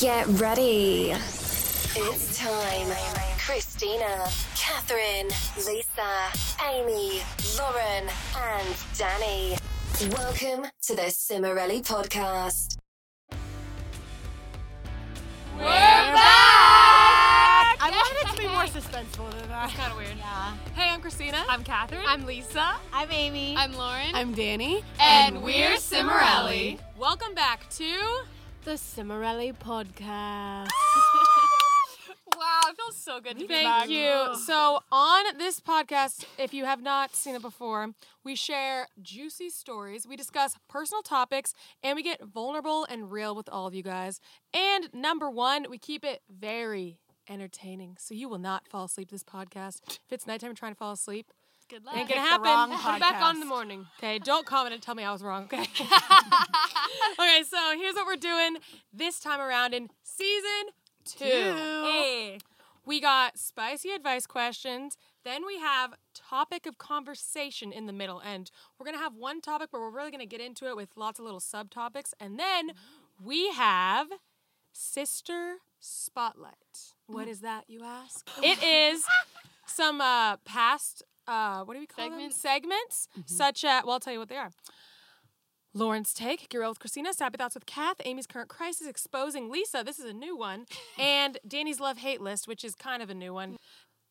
Get ready. It's time. Christina, Catherine, Lisa, Amy, Lauren, and Danny. Welcome to the Cimorelli Podcast. We're back! I wanted it to be more suspenseful than that. It's kind of weird. Yeah. Hey, I'm Christina. I'm Catherine. I'm Lisa. I'm Amy. I'm Lauren. I'm Danny. and we're Cimorelli. Welcome back to. The Cimorelli Podcast. Wow, it feels so good to be back. Thank you. So, on this podcast, if you have not seen it before, we share juicy stories, we discuss personal topics, and we get vulnerable and real with all of you guys. And number one, we keep it very entertaining. So, you will not fall asleep this podcast. If it's nighttime and trying to fall asleep, Good Ain't Picked gonna happen. Put back on in the morning. Okay, don't comment and tell me I was wrong. Okay. okay, so here's what we're doing this time around in season two. Hey. We got spicy advice questions. Then we have topic of conversation in the middle. And we're gonna have one topic where we're really gonna get into it with lots of little subtopics. And then we have sister spotlight. What is that, you ask? It is some uh, past uh, what do we call Segments? them? Segments, such as well, I'll tell you what they are. Lauren's take, Get with Christina, Sappy Thoughts with Kath, Amy's Current Crisis, Exposing Lisa, this is a new one, and Danny's Love Hate List, which is kind of a new one.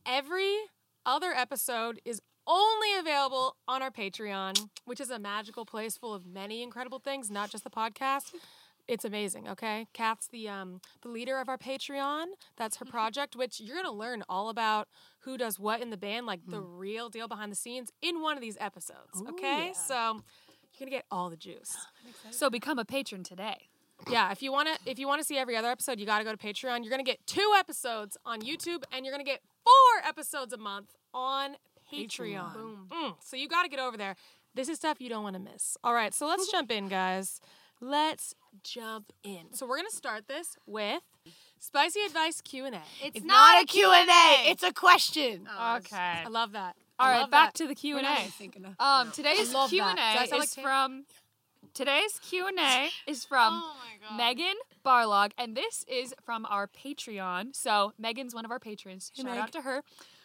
Every other episode is only available on our Patreon, which is a magical place full of many incredible things, not just the podcast. It's amazing, okay? Kath's the um the leader of our Patreon. That's her project, which you're gonna learn all about who does what in the band, like the real deal behind the scenes in one of these episodes. Okay? So you're gonna get all the juice. So become a patron today. Yeah, if you wanna if you wanna see every other episode, you gotta go to Patreon. You're gonna get two episodes on YouTube and you're gonna get four episodes a month on Patreon. Boom. Mm, so you gotta get over there. This is stuff you don't wanna miss. All right, so let's jump in, guys. Let's jump in. So we're gonna start this with spicy advice Q and A. It's, It's not a Q&A. It's a question. Oh, okay. I love that. All I right, love back that. to the Q What and am I A. thinking of? Um, today's love Q that. and Does that A sound is like from today's Q and A is from Oh my. Megan Barlog, and this is from our Patreon. So Megan's one of our patrons. Hey, Shout Meg. out to her.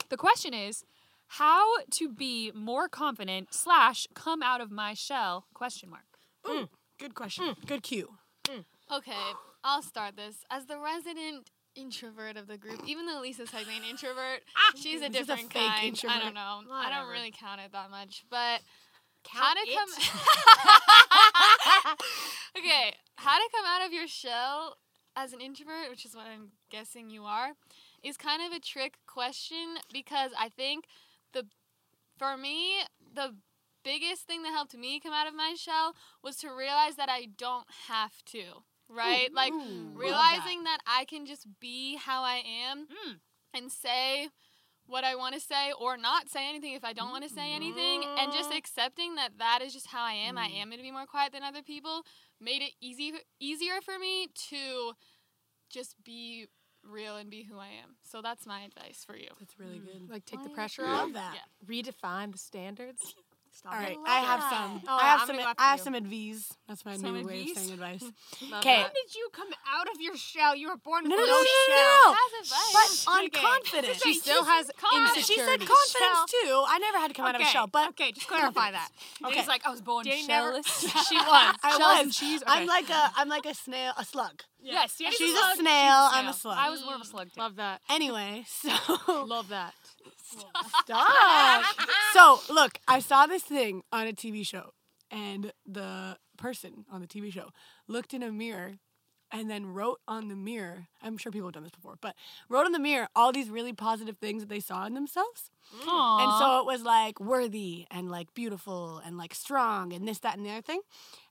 The question is, how to be more confident slash come out of my shell? Question mark. Ooh, mm. good question. Mm. Good cue. Mm. Okay, I'll start this. As the resident introvert of the group, even though Lisa's technically an introvert, ah, she's a a different fake kind. I introvert. don't know. I don't really count it that much. But how to it. come Okay, how to come out of your shell as an introvert, which is what I'm guessing you are, is kind of a trick question because I think the for me, the biggest thing that helped me come out of my shell was to realize that I don't have to. Right? like Ooh, realizing that. I can just be how I am Mm. and say what I want to say or not say anything if I don't want to say anything and just mm-hmm. accepting that that is just how I am. I mm. am going to be more quiet than other people made it easy easier for me to just be real and be who I am. So that's my advice for you. That's really mm. good. Like take the pressure I off. love that. Yeah. Redefine the standards. All right, I have that. some. Oh, I have I'm some. I have you. some advice. That's my Some new way of saying advice. Okay. When did you come out of your shell? You were born with no, no, no no, shell. no. But on confidence. She still has confident. She said confidence too. I never had to come out of a shell, but okay, just clarify that. Okay. Danny's like, I was born shellless. she was. I was. cheese. I'm like a I'm like a snail, a slug. yes, Danny's She's a snail, she's I'm a slug. I was more of a slug too. Love that. Anyway, so Love that. Stop. so look, I saw this thing on a TV show, and the person on the TV show looked in a mirror and then wrote on the mirror. I'm sure people have done this before, but wrote on the mirror all these really positive things that they saw in themselves. Aww. And so it was like worthy and like beautiful and like strong and this, that, and the other thing.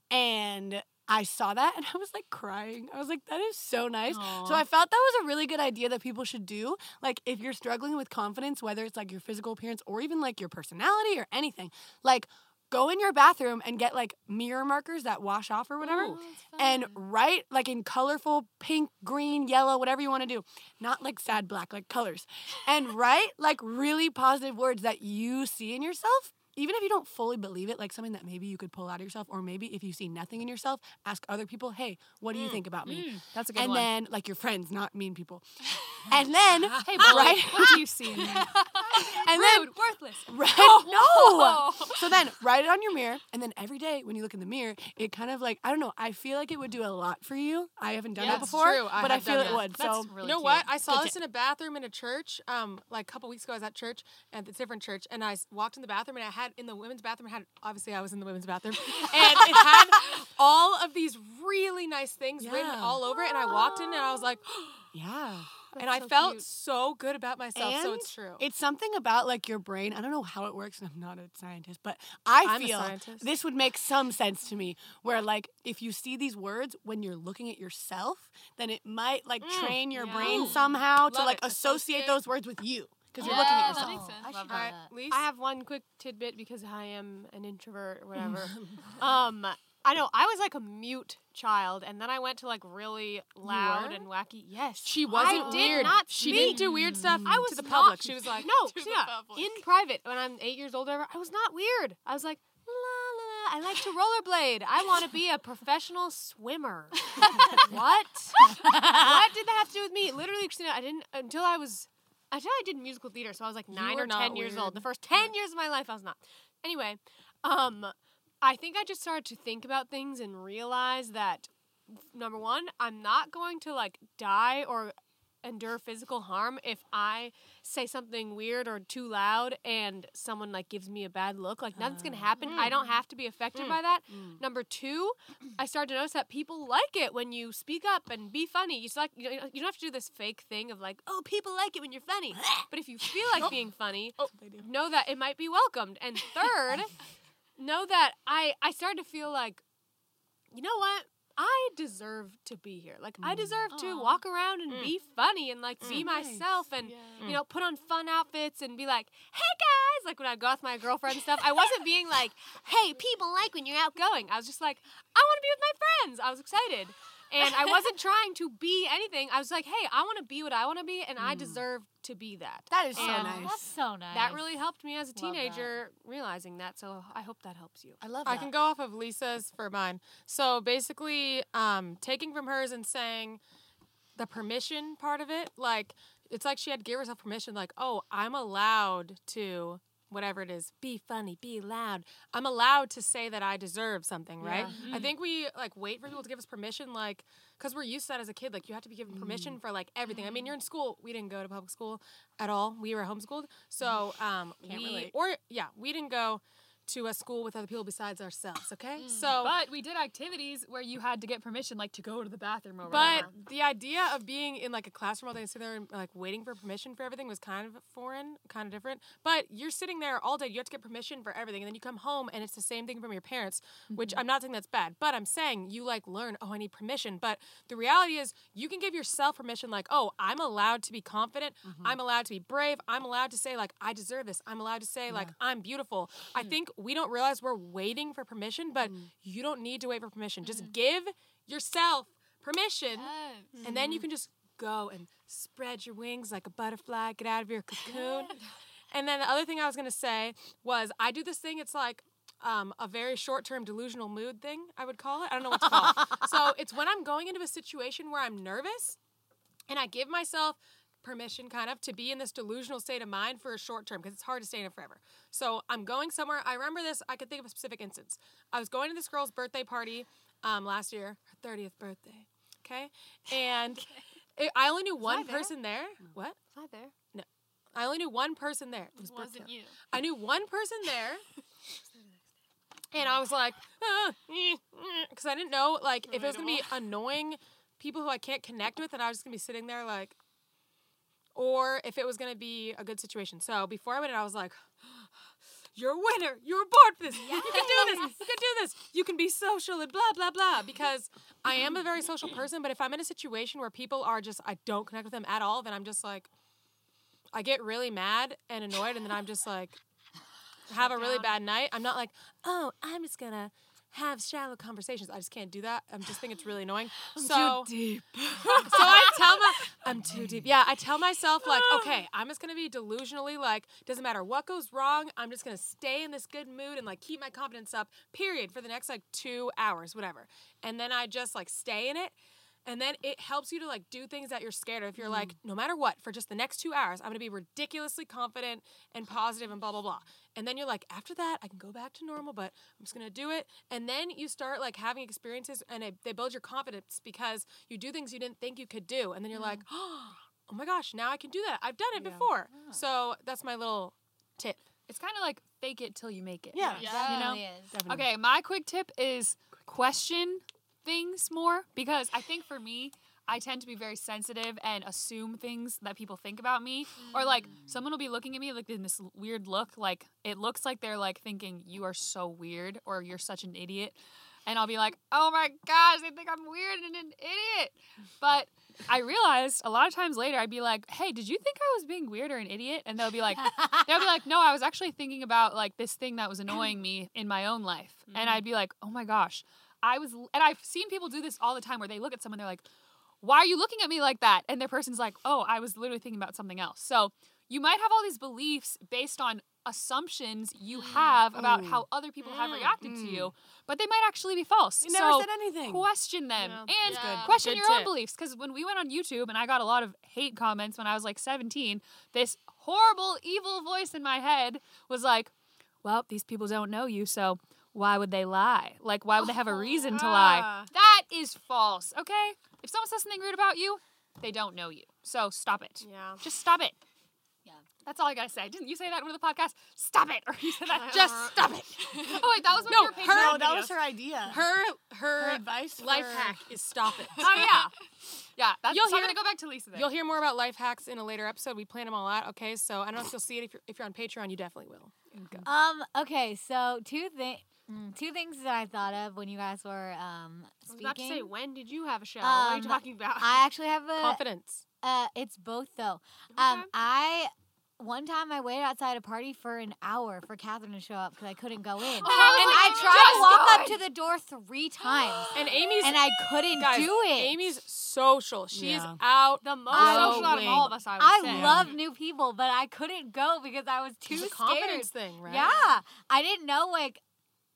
And I saw that and I was like crying. I was like, that is so nice. So I felt that was a really good idea that people should do. Like, if you're struggling with confidence, whether it's like your physical appearance or even like your personality or anything, like, go in your bathroom and get like mirror markers that wash off or whatever Ooh. and write like in colorful pink, green, yellow, whatever you want to do. Not like sad black, like colors. And write like really positive words that you see in yourself even if you don't fully believe it, like something that maybe you could pull out of yourself, or maybe if you see nothing in yourself, ask other people, hey, what do you think about me? That's a good and one. And then, like your friends, not mean people. and then, hey, boy, right? what do you see in me? and then, worthless. right? No. So then, write it on your mirror, and then every day when you look in the mirror, it kind of like I don't know. I feel like it would do a lot for you. I haven't done Yeah, that before, true. I but I feel it that. would. That's so really you know cute. what? I saw Good this in a bathroom in a church. Um, like a couple weeks ago, I was at church at a different church, and I walked in the bathroom and I had in the women's bathroom. Had obviously I was in the women's bathroom, and it had all of these really nice things written all over it. And I walked in and I was like, yeah. and I so felt cute. so good about myself. so it's true. It's something about like your brain. I don't know how it works, and I'm not a scientist, but I I'm feel this would make some sense to me. Where like if you see these words when you're looking at yourself, then it might like mm, train your yeah. brain somehow to like associate Associate. those words with you because you're looking at Yeah, yourself. that makes sense. I should All do right, that. Lisa? I have one quick tidbit because I am an introvert or whatever. um, I know I was like a mute child, and then I went to like really loud were? and wacky. Yes, she wasn't did weird. Not she didn't do weird stuff I was to the not- public. She was like, no, to the yeah, public. in private when I'm eight years old. or Whatever, I was not weird. I was like. La, la, la, I like to rollerblade. I want to be a professional swimmer. what? what did that have to do with me? Literally, Christina, I didn't until I was until I did musical theater. So I was like nine or ten years weird. old. The first ten years of my life, I was not. Anyway, um, I think I just started to think about things and realize that number one, I'm not going to like die or endure physical harm if I say something weird or too loud and someone like gives me a bad look. Like nothing's gonna happen. I don't mm. have to be affected mm. by that. Mm. Number two, I started to notice that people like it when you speak up and be funny. You like you, know, you don't have to do this fake thing of like, oh, people like it when you're funny. But if you feel like being oh. funny, oh, know that it might be welcomed. And third, know that I I started to feel like, you know what? I deserve to be here. Like I mm. deserve to Aw. walk around and mm. be funny and like be mm. Nice. myself and Yeah. you know put on fun outfits and be like, "Hey guys!" Like when I go out with my girlfriend and stuff. I wasn't being like, "Hey, people like when you're outgoing." I was just like, "I want to be with my friends." I was excited. And I wasn't trying to be anything. I was like, "Hey, I want to be what I want to be and I deserve to be that." That is so And nice. That's so nice. That really helped me as a Love that. teenager realizing that. So I hope that helps you. I love That. I can go off of Lisa's for mine. So basically, um, taking from hers and saying the permission part of it, like it's like she had to give herself permission, like, oh, I'm allowed to whatever it is, be funny, be loud. I'm allowed to say that I deserve something, right? I mm. think we like wait for people to give us permission, like, because we're used to that as a kid. Like, you have to be given permission mm. for like everything. I mean, you're in mm. school. We didn't go to public school at all. We were homeschooled. So, um, Can't we, relate. or yeah, we didn't go to a school with other people besides ourselves. Okay, mm. so But we did activities where you had to get permission, like to go to the bathroom or but whatever. the idea of being in like a classroom all day and sitting there and like waiting for permission for everything was kind of foreign, kind of different. But you're sitting there all day, you have to get permission for everything, and then you come home and it's the same thing from your parents. Which mm-hmm. I'm not saying that's bad, but I'm saying you like learn. Oh, I need permission. But the reality is, you can give yourself permission. Like, oh, I'm allowed to be confident. Mm-hmm. I'm allowed to be brave. I'm allowed to say like I deserve this. I'm allowed to say like I'm beautiful. I mm. think we don't realize we're waiting for permission, but mm. you don't need to wait for permission. Just mm. give yourself permission Yes. and then you mm-hmm. can just go and spread your wings like a butterfly, get out of your cocoon. and then the other thing I was gonna say was I do this thing, it's like um, a very short term delusional mood thing, I would call it. I don't know what to call it. So it's when I'm going into a situation where I'm nervous and I give myself permission kind of to be in this delusional state of mind for a short term because it's hard to stay in it forever. So I'm going somewhere. I remember this. I could think of a specific instance. I was going to this girl's birthday party um, last year, her 30th birthday. Okay, and it, I only knew one there? person there. What? Hi there. No. I only knew one person there. It was It wasn't you. I knew one person there. And I was like, ah, eh, eh, because I didn't know, like, if it was gonna be annoying people who I can't connect with, and I was just gonna be sitting there, like, or if it was gonna be a good situation. So before I went in, I was like, "You're a winner. You're born for this. You can do this. You can do this. You can be social and blah blah blah." Because I am a very social person, but if I'm in a situation where people are just, I don't connect with them at all, then I'm just like, I get really mad and annoyed, and then I'm just like, have a really bad night. I'm not like, oh, I'm just gonna have shallow conversations. I just can't do that. I am just think it's really annoying. so deep. so I tell my I'm too deep. Yeah, I tell myself like, okay, I'm just gonna be delusionally like, doesn't matter what goes wrong, I'm just gonna stay in this good mood and like keep my confidence up. Period for the next like two hours, whatever. And then I just like stay in it. And then it helps you to like do things that you're scared of. If you're mm-hmm. like, no matter what, for just the next two hours, I'm gonna be ridiculously confident and positive and blah blah blah. And then you're like, after that, I can go back to normal, but I'm just gonna do it. And then you start like having experiences, and it, they build your confidence because you do things you didn't think you could do, and then you're like, mm-hmm. oh my gosh, now I can do that. I've done it before. So that's my little tip. It's kind of like fake it till you make it. Yeah. Yeah. You know? Definitely is. Definitely. Okay, my quick tip is question things more because I think for me, I tend to be very sensitive and assume things that people think about me. Or like mm. someone will be looking at me like in this weird look, like it looks like they're like thinking you are so weird or you're such an idiot. And I'll be like, oh my gosh, they think I'm weird and an idiot. But I realized a lot of times later, I'd be like, hey, did you think I was being weird or an idiot? And they'll be like, they'll be like, no, I was actually thinking about like this thing that was annoying me in my own life. And mm. I'd be like, oh my gosh, I was, and I've seen people do this all the time where they look at someone, they're like, why are you looking at me like that? And their person's like, oh, I was literally thinking about something else. So you might have all these beliefs based on assumptions you mm, have about mm. how other people have mm, reacted to you, but they might actually be false. You never so said anything. question them Yeah. and Yeah. question Good your own beliefs. Because when we went on YouTube and I got a lot of hate comments when I was like 17, this horrible, evil voice in my head was like, well, these people don't know you, so why would they lie? Like, why would they have a reason to lie? Ah. That is false, okay? If someone says something rude about you, they don't know you. So stop it. Yeah. Just stop it. Yeah. That's all I gotta say. Didn't you say that in one of the podcasts? Stop it. Or you said that. Just stop it. Oh wait, that was one No, of your her- Patreon No, that was her idea. Her her, Her advice life for- hack is stop it. Oh yeah. Yeah, that's You'll so I'm hear- gonna go back to Lisa then. You'll hear more about life hacks in a later episode. We plan them all out. Okay, so I don't know if you'll see it if you're if you're on Patreon. You definitely will. Um. Okay. So two things. Two things that I thought of when you guys were um I was speaking. about to say, when did you have a show? what are you Um, talking about? I actually have a. Confidence. Uh, it's both though. Um, I one time I waited outside a party for an hour for Catherine to show up because I couldn't go in, and and I I tried to walk go up to the door three times, And Amy's and I couldn't guys, do it. Amy's social. She's Yeah. out. the most I- social out of all of us, I would I say. love new people, but I couldn't go because I was too It's a scared. confidence thing, right? Yeah, I didn't know like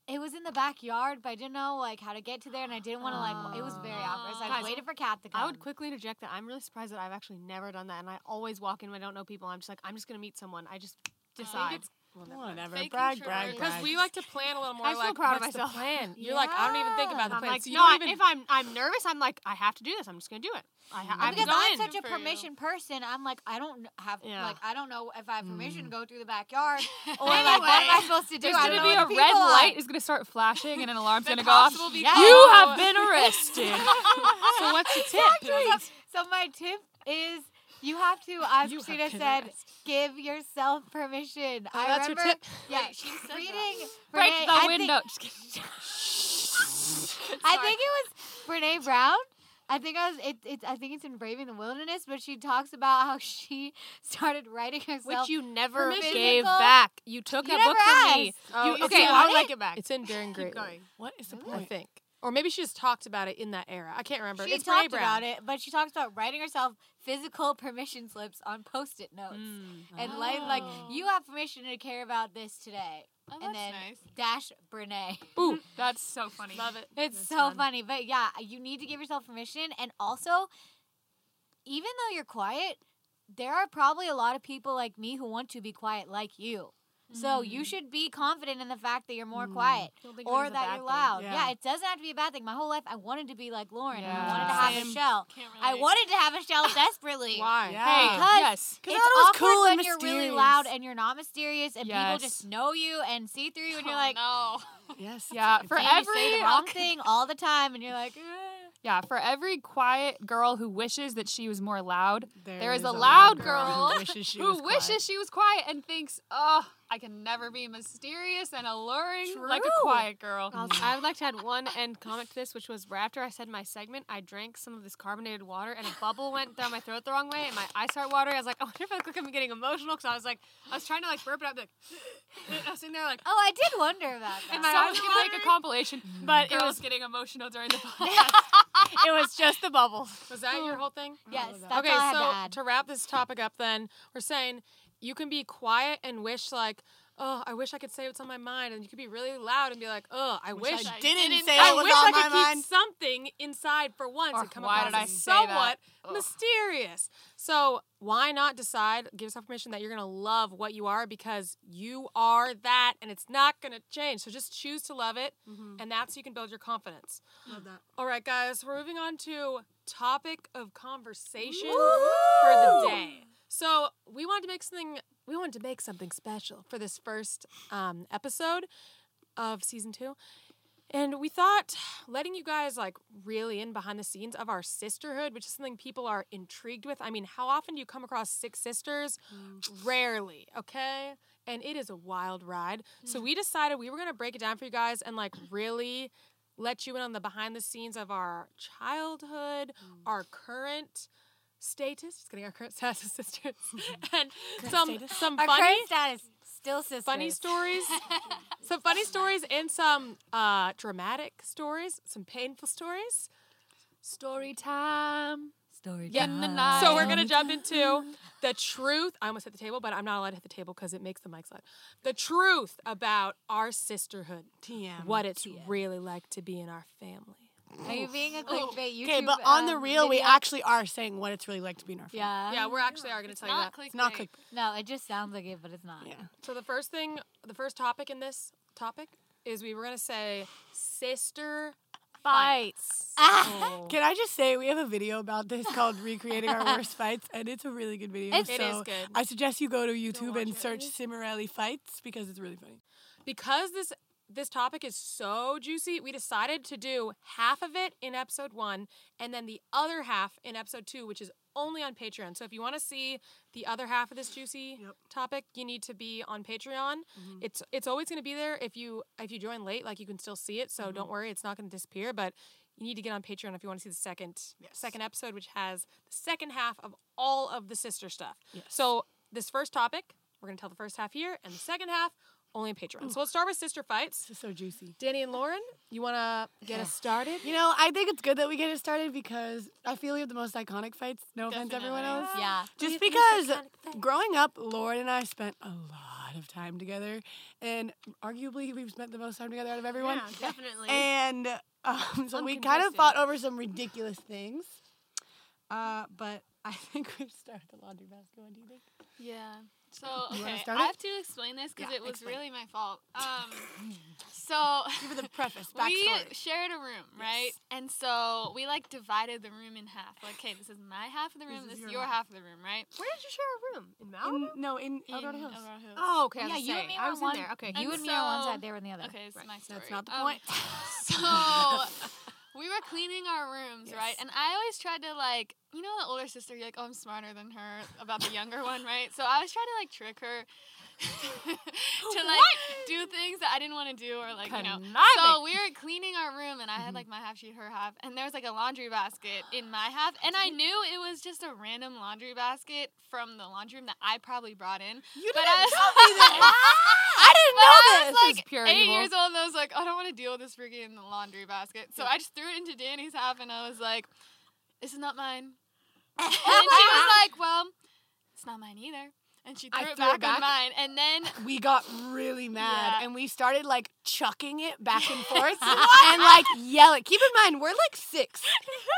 it was in the backyard, but I didn't know like how to get to there, and I didn't want to like. It was very awkward. So I Guys, waited for Kat to come. I would quickly interject that I'm really surprised that I've actually never done that, and I always walk in when I don't know people. I'm just like, I'm just gonna meet someone. I just decide. Whatever. Fake brag, introvert. brag, Because we like to plan a little more. I feel like, proud of myself. The plan. You're like, I don't even think about the I'm plan. like, so you no, don't I- even. if I'm I'm nervous, I'm like, I have to do this. I'm just gonna do it. I, ha- I have because I'm such a for you. permission person, I'm like I don't have Yeah. like I don't know if I have permission to mm. go through the backyard or Anyway. like what am I supposed to do? There's gonna be a red people are. light is gonna start flashing and an alarm's The gonna go off. cops will be Yeah. You have been arrested. so what's your tip? Exactly. So my tip is you have to, as You have Christina been said, arrested. Give yourself permission. Oh, I that's your remember, tip? Yeah, Wait, she reading. Break Brene- the I window. Think, I think it was Brene Brown. I think I was. It, it, I think it's in Braving the Wilderness, but she talks about how she started writing herself. Which you never Permission. gave back. You took You that book never from me. Oh, You, it's okay, in- I would like it back. It's in Daring Great. What is the I point? I think. Or maybe she just talked about it in that era. I can't remember. She it's talked Brown. about it, but she talks about writing herself physical permission slips on post-it notes, mm. and like like Oh. you have permission to care about this today, Oh, and then nice. dash Brene. Ooh, That's so funny. love it. It's That's so fun. funny, but yeah, you need to give yourself permission, and also, even though you're quiet, there are probably a lot of people like me who want to be quiet like you. So you should be confident in the fact that you're more quiet Don't think or it's that you're loud. Yeah. Yeah. it doesn't have to be a bad thing. My whole life, I wanted to be like Lauren. and I wanted to have Same. a shell. I wanted to have a shell desperately. Why? Yeah. Hey, Because yes. Because It's I was awkward cool when and you're really loud and you're not mysterious, and people just know you and see through you, and you're Oh, like, no. Yes. Yeah, for okay. and you every say the wrong thing all the time, and you're like, eh. yeah, for every quiet girl who wishes that she was more loud, There there is is a a loud loud girl who wishes she who was wishes she was quiet and thinks, oh, I can never be mysterious and alluring like a quiet girl. I would like to add one end comment to this, which was right after I said my segment, I drank some of this carbonated water and a bubble went down my throat the wrong way and my eyes started watering. I was like, I wonder if I look like I'm getting emotional because I was like, I was trying to like burp it out, like, I was sitting there like, Oh, I did wonder about that. And that. my Someone eyes can watering, make a compilation. but it was getting emotional during the podcast. it was just the bubbles. Was that your whole thing? yes, oh, that's okay, all I so to add. to wrap this topic up, then we're saying you can be quiet and wish like, oh, I wish I could say what's on my mind, and you could be really loud and be like, oh, I wish. I I didn't, didn't say I was wish on I my could mind. keep something inside for once Or and come why across did I as somewhat mysterious. So why not decide, give yourself permission that you're gonna love what you are because you are that, and it's not gonna change. So just choose to love it, mm-hmm. and that's how you can build your confidence. Love that. All right, guys, we're moving on to topic of conversation for the day. So we wanted to make something. We wanted to make something special for this first um, episode of season two, and we thought letting you guys like really in behind the scenes of our sisterhood, which is something people are intrigued with. I mean, how often do you come across six sisters? Rarely, okay. And it is a wild ride. So we decided we were gonna break it down for you guys and like really let you in on the behind the scenes of our childhood, our current status, just kidding, our current status as sisters, and some status? some Our funny current status still sisters. funny stories, some funny stories, and some uh, dramatic stories, some painful stories. Story time. Story Yeah. In the night. So we're gonna jump into the truth. I almost hit the table, but I'm not allowed to hit the table because it makes the mic slide. The truth about our sisterhood, TM. what it's really like to be in our family. Are you being a clickbait YouTube? Okay, but on the um, real, we video? actually are saying what it's really like to be in our family. Yeah. Yeah, we're actually are gonna tell you that. Not clickbait. It's not click. No, it just sounds like it, but it's not. Yeah. So the first thing, the first topic in this topic is we were gonna say sister fights. Ah, Oh. Can I just say we have a video about this called "Recreating Our Worst Fights" and it's a really good video. It's- so is good. I suggest you go to YouTube watch and it. search Cimorelli fights because it's really funny. because this this topic is so juicy, we decided to do half of it in episode one and then the other half in episode two, which is only on Patreon. So if you want to see the other half of this juicy Yep. topic, you need to be on Patreon. Mm-hmm. It's it's always going to be there. If you if you join late, like you can still see it. So mm-hmm. don't worry, it's not going to disappear. But you need to get on Patreon if you want to see the second Yes. second episode, which has the second half of all of the sister stuff. Yes. So this first topic, we're going to tell the first half here, and the second half only on Patreon. So let's start with sister fights. This is so juicy. Danny and Lauren, you want to get us started? You know, I think it's good that we get it started because I feel we have the most iconic fights. No offense, everyone else. yeah. Just because growing up, Lauren and I spent a lot of time together, and arguably we've spent the most time together out of everyone. Yeah, definitely. And um, so we kind of fought over some ridiculous things. Uh, but I think we should start with the laundry basket. What do you think? Yeah. So okay, I have to explain this because Yeah, it was explain. really my fault. Um, so Give her the preface, we backstory. shared a room, right? And so we like divided the room in half. Like, okay, this is my half of the room. This This, is is your your half. half of the room, right? Where did you share a room? In Malibu? In, no, in In El Dorado Hills. El Dorado Hills. oh, okay. I Yeah, you saying, and me I were was one. in there. Okay. You And and me on one side, they were on the other. Okay, it's my story. That's not the Um, point. So we were cleaning our rooms, right? And I always tried to like, you know, the older sister, you're like, oh, I'm smarter than her about the younger one, right? So I was trying to like trick her to like do things that I didn't want to do or like, you know. So we were cleaning our room and I had mm-hmm. like my half, she'd her half, and there was like a laundry basket in my half, and I knew it was just a random laundry basket from the laundry room that I probably brought in. You But didn't I was tell me this. I didn't know I this. was like is pure eight evil. years old, and I was like, I don't want to deal with this freaking laundry basket. So I just threw it into Danny's half, and I was like, "This is not mine." And she was like, "Well, it's not mine either." And she I threw it threw it back, on mine, and then we got really mad Yeah. and we started like chucking it back and forth and like yelling. Keep in mind, we're like six.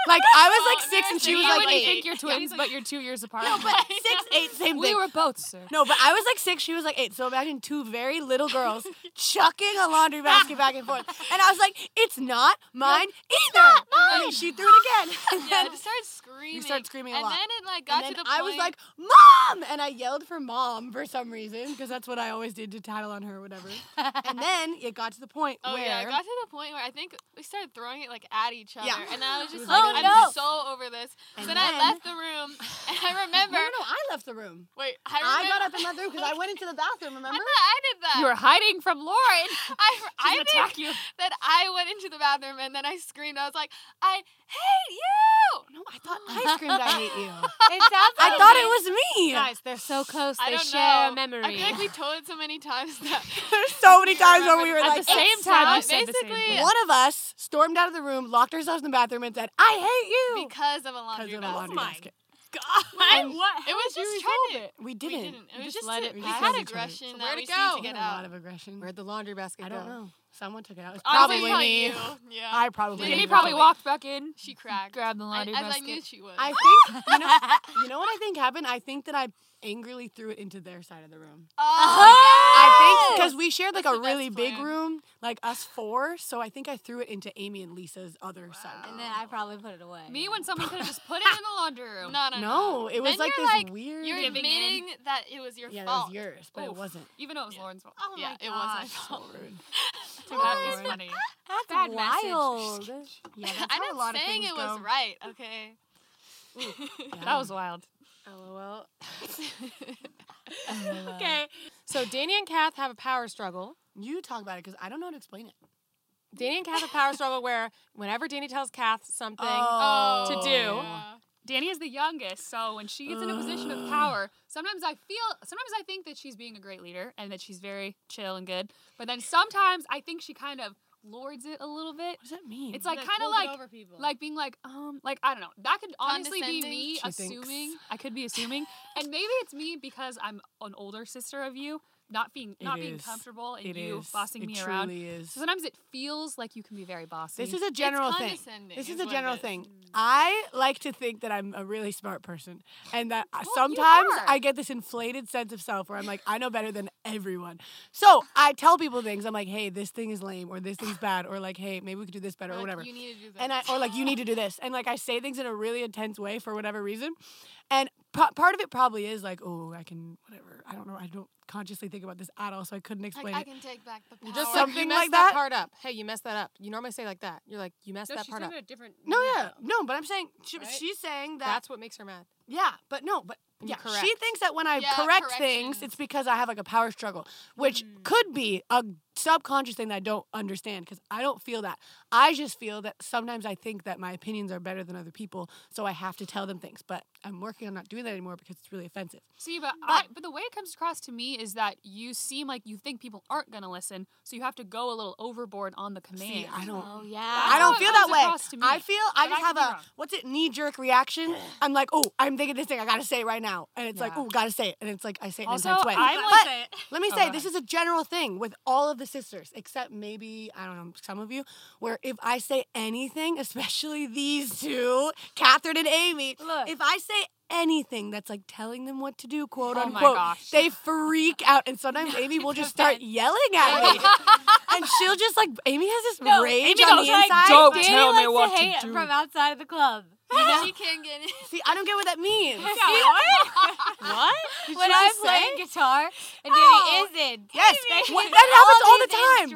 Like I was like Oh, six and she was like eight. think you're twins, but you're two years apart. No, but six, eight, same thing. we were both, sir. No, but I was like six, she was like eight. So imagine two very little girls chucking a laundry basket back and forth. And I was like, it's not mine either. I mean, she threw it again. And yeah, then, just started screaming. You started screaming a and lot. then it like got and to the I point. was like, Mom! And I yelled for her mom for some reason because that's what I always did to tattle on her or whatever. and then it got to the point Oh where yeah, it got to the point where I think we started throwing it like at each other, Yeah. and I was just was like, like, I'm "Oh, no." so over this. And so then, I left the room, and I remember. no, no, no, I left the room. Wait, I, I got up and left the room because I went into the bathroom. I Remember? thought I did that. You were hiding from Lauren. I, She's I gonna attack you. that I went into the bathroom and then I screamed. I was like, I hate you. No, I thought I screamed I hate you. It sounds I thought it was me. Guys, they're so close. I They don't share know. a memory. I feel like we told it so many times that There's so many times when we were At like, the same time, time." said the same basically- thing. One of us stormed out of the room, locked ourselves in the bathroom, and said, "I hate you." because of a laundry of a basket. laundry oh my basket. And what? It was just you trying resolve to. We We didn't. We didn't. It You was just just, let a- it we had aggression So where'd we it go? to get a out. lot of aggression. Where'd the laundry basket I go? don't know. Someone took it out. It's Honestly, probably not me. you. Yeah. I probably. Did he probably Probably. walked back in, she cracked. grabbed the I, laundry as I basket. knew she would. I think you know. You know what I think happened? I think that I angrily threw it into their side of the room. oh, oh I think because we shared like That's a really big plan. room, like us four. So I think I threw it into Amy and Lisa's other side. And then I probably put it away. Me when someone could have just put it in the laundry room. no, no, No, no. it was Then like this like, weird. You're Giving in. admitting that it was your yeah, fault. it was yours, but it wasn't. Even though it was Lauren's fault. Oh yeah, my it was my gosh. fault. rude. that is funny. That's Bad message. wild. Yeah, that's I'm how a not lot saying things it was go. right. Okay. Yeah. That was wild. LOL. okay. So Danny and Kath have a power struggle. You talk about it because I don't know how to explain it. Danny and Kath have a power struggle where whenever Danny tells Kath something, Oh. to do. Yeah. Danny is the youngest, so when she gets in a position of power, sometimes I feel, sometimes I think that she's being a great leader and that she's very chill and good. But then sometimes I think she kind of lords it a little bit. What does that mean? It's like Like, kind of hold it like over people. like being like um like I don't know. That could honestly be Condescending? me She thinks- assuming. I could be assuming, and maybe it's me because I'm an older sister of you, not being It not being is. comfortable and it you is. bossing it me around. is. So sometimes it feels like you can be very bossy. This is a general thing. condescending This is is a general thing. I like to think that I'm a really smart person, and that you sometimes. I get this inflated sense of self where I'm like, I know better than everyone. So I tell people things. I'm like, hey, this thing is lame, or this thing's bad, or like, hey, maybe we could do this better, or Like, whatever. You need to do that. and I or like you need to do this, and like I say things in a really intense way for whatever reason, and p- part of it probably is like, oh, I can whatever. I don't know. I don't consciously think about this at all, so I couldn't like, explain I it. can take back the power. You just Something like you messed like that that? part up. Hey, you messed that up. You normally say like that. You're like, you messed No, that she's part talking up. about a different. No, yeah, no, but I'm saying she, Right? she's saying that That's what makes her mad. Yeah, but no, but You yeah, she thinks that when I Yeah, correct things, it's because I have like a power struggle, which Mm. could be a subconscious thing that I don't understand because I don't feel that. I just feel that sometimes I think that my opinions are better than other people, so I have to tell them things. But I'm working on not doing that anymore because it's really offensive. See, but I, but the way it comes across to me is that you seem like you think people aren't gonna listen, so you have to go a little overboard on the command. See, I don't. Oh yeah. I don't feel that way. across to me. I feel I just I have a wrong. what's it knee jerk reaction. I'm like, oh, I'm thinking this thing. I gotta say it right now, and it's like, oh, gotta say it, and it's like I say it in Also, an intense way. I'm but like- let me Oh, say, go this is a general thing with all of the sisters, except maybe I don't know some of you, where if I say anything, especially these two, Catherine and Amy, Look. if I say anything that's like telling them what to do, quote Oh my unquote, gosh. they freak out, and sometimes Amy will just start yelling at me, and she'll just like Amy has this No, rage Amy on goes the like, inside. "Don't Danny tell me likes what to to hate do." from outside of the club. You know, she can't get in. See, I don't get what that means. What? when I'm playing guitar and Danny Oh. isn't. Yes, Danny what- that happens all the time.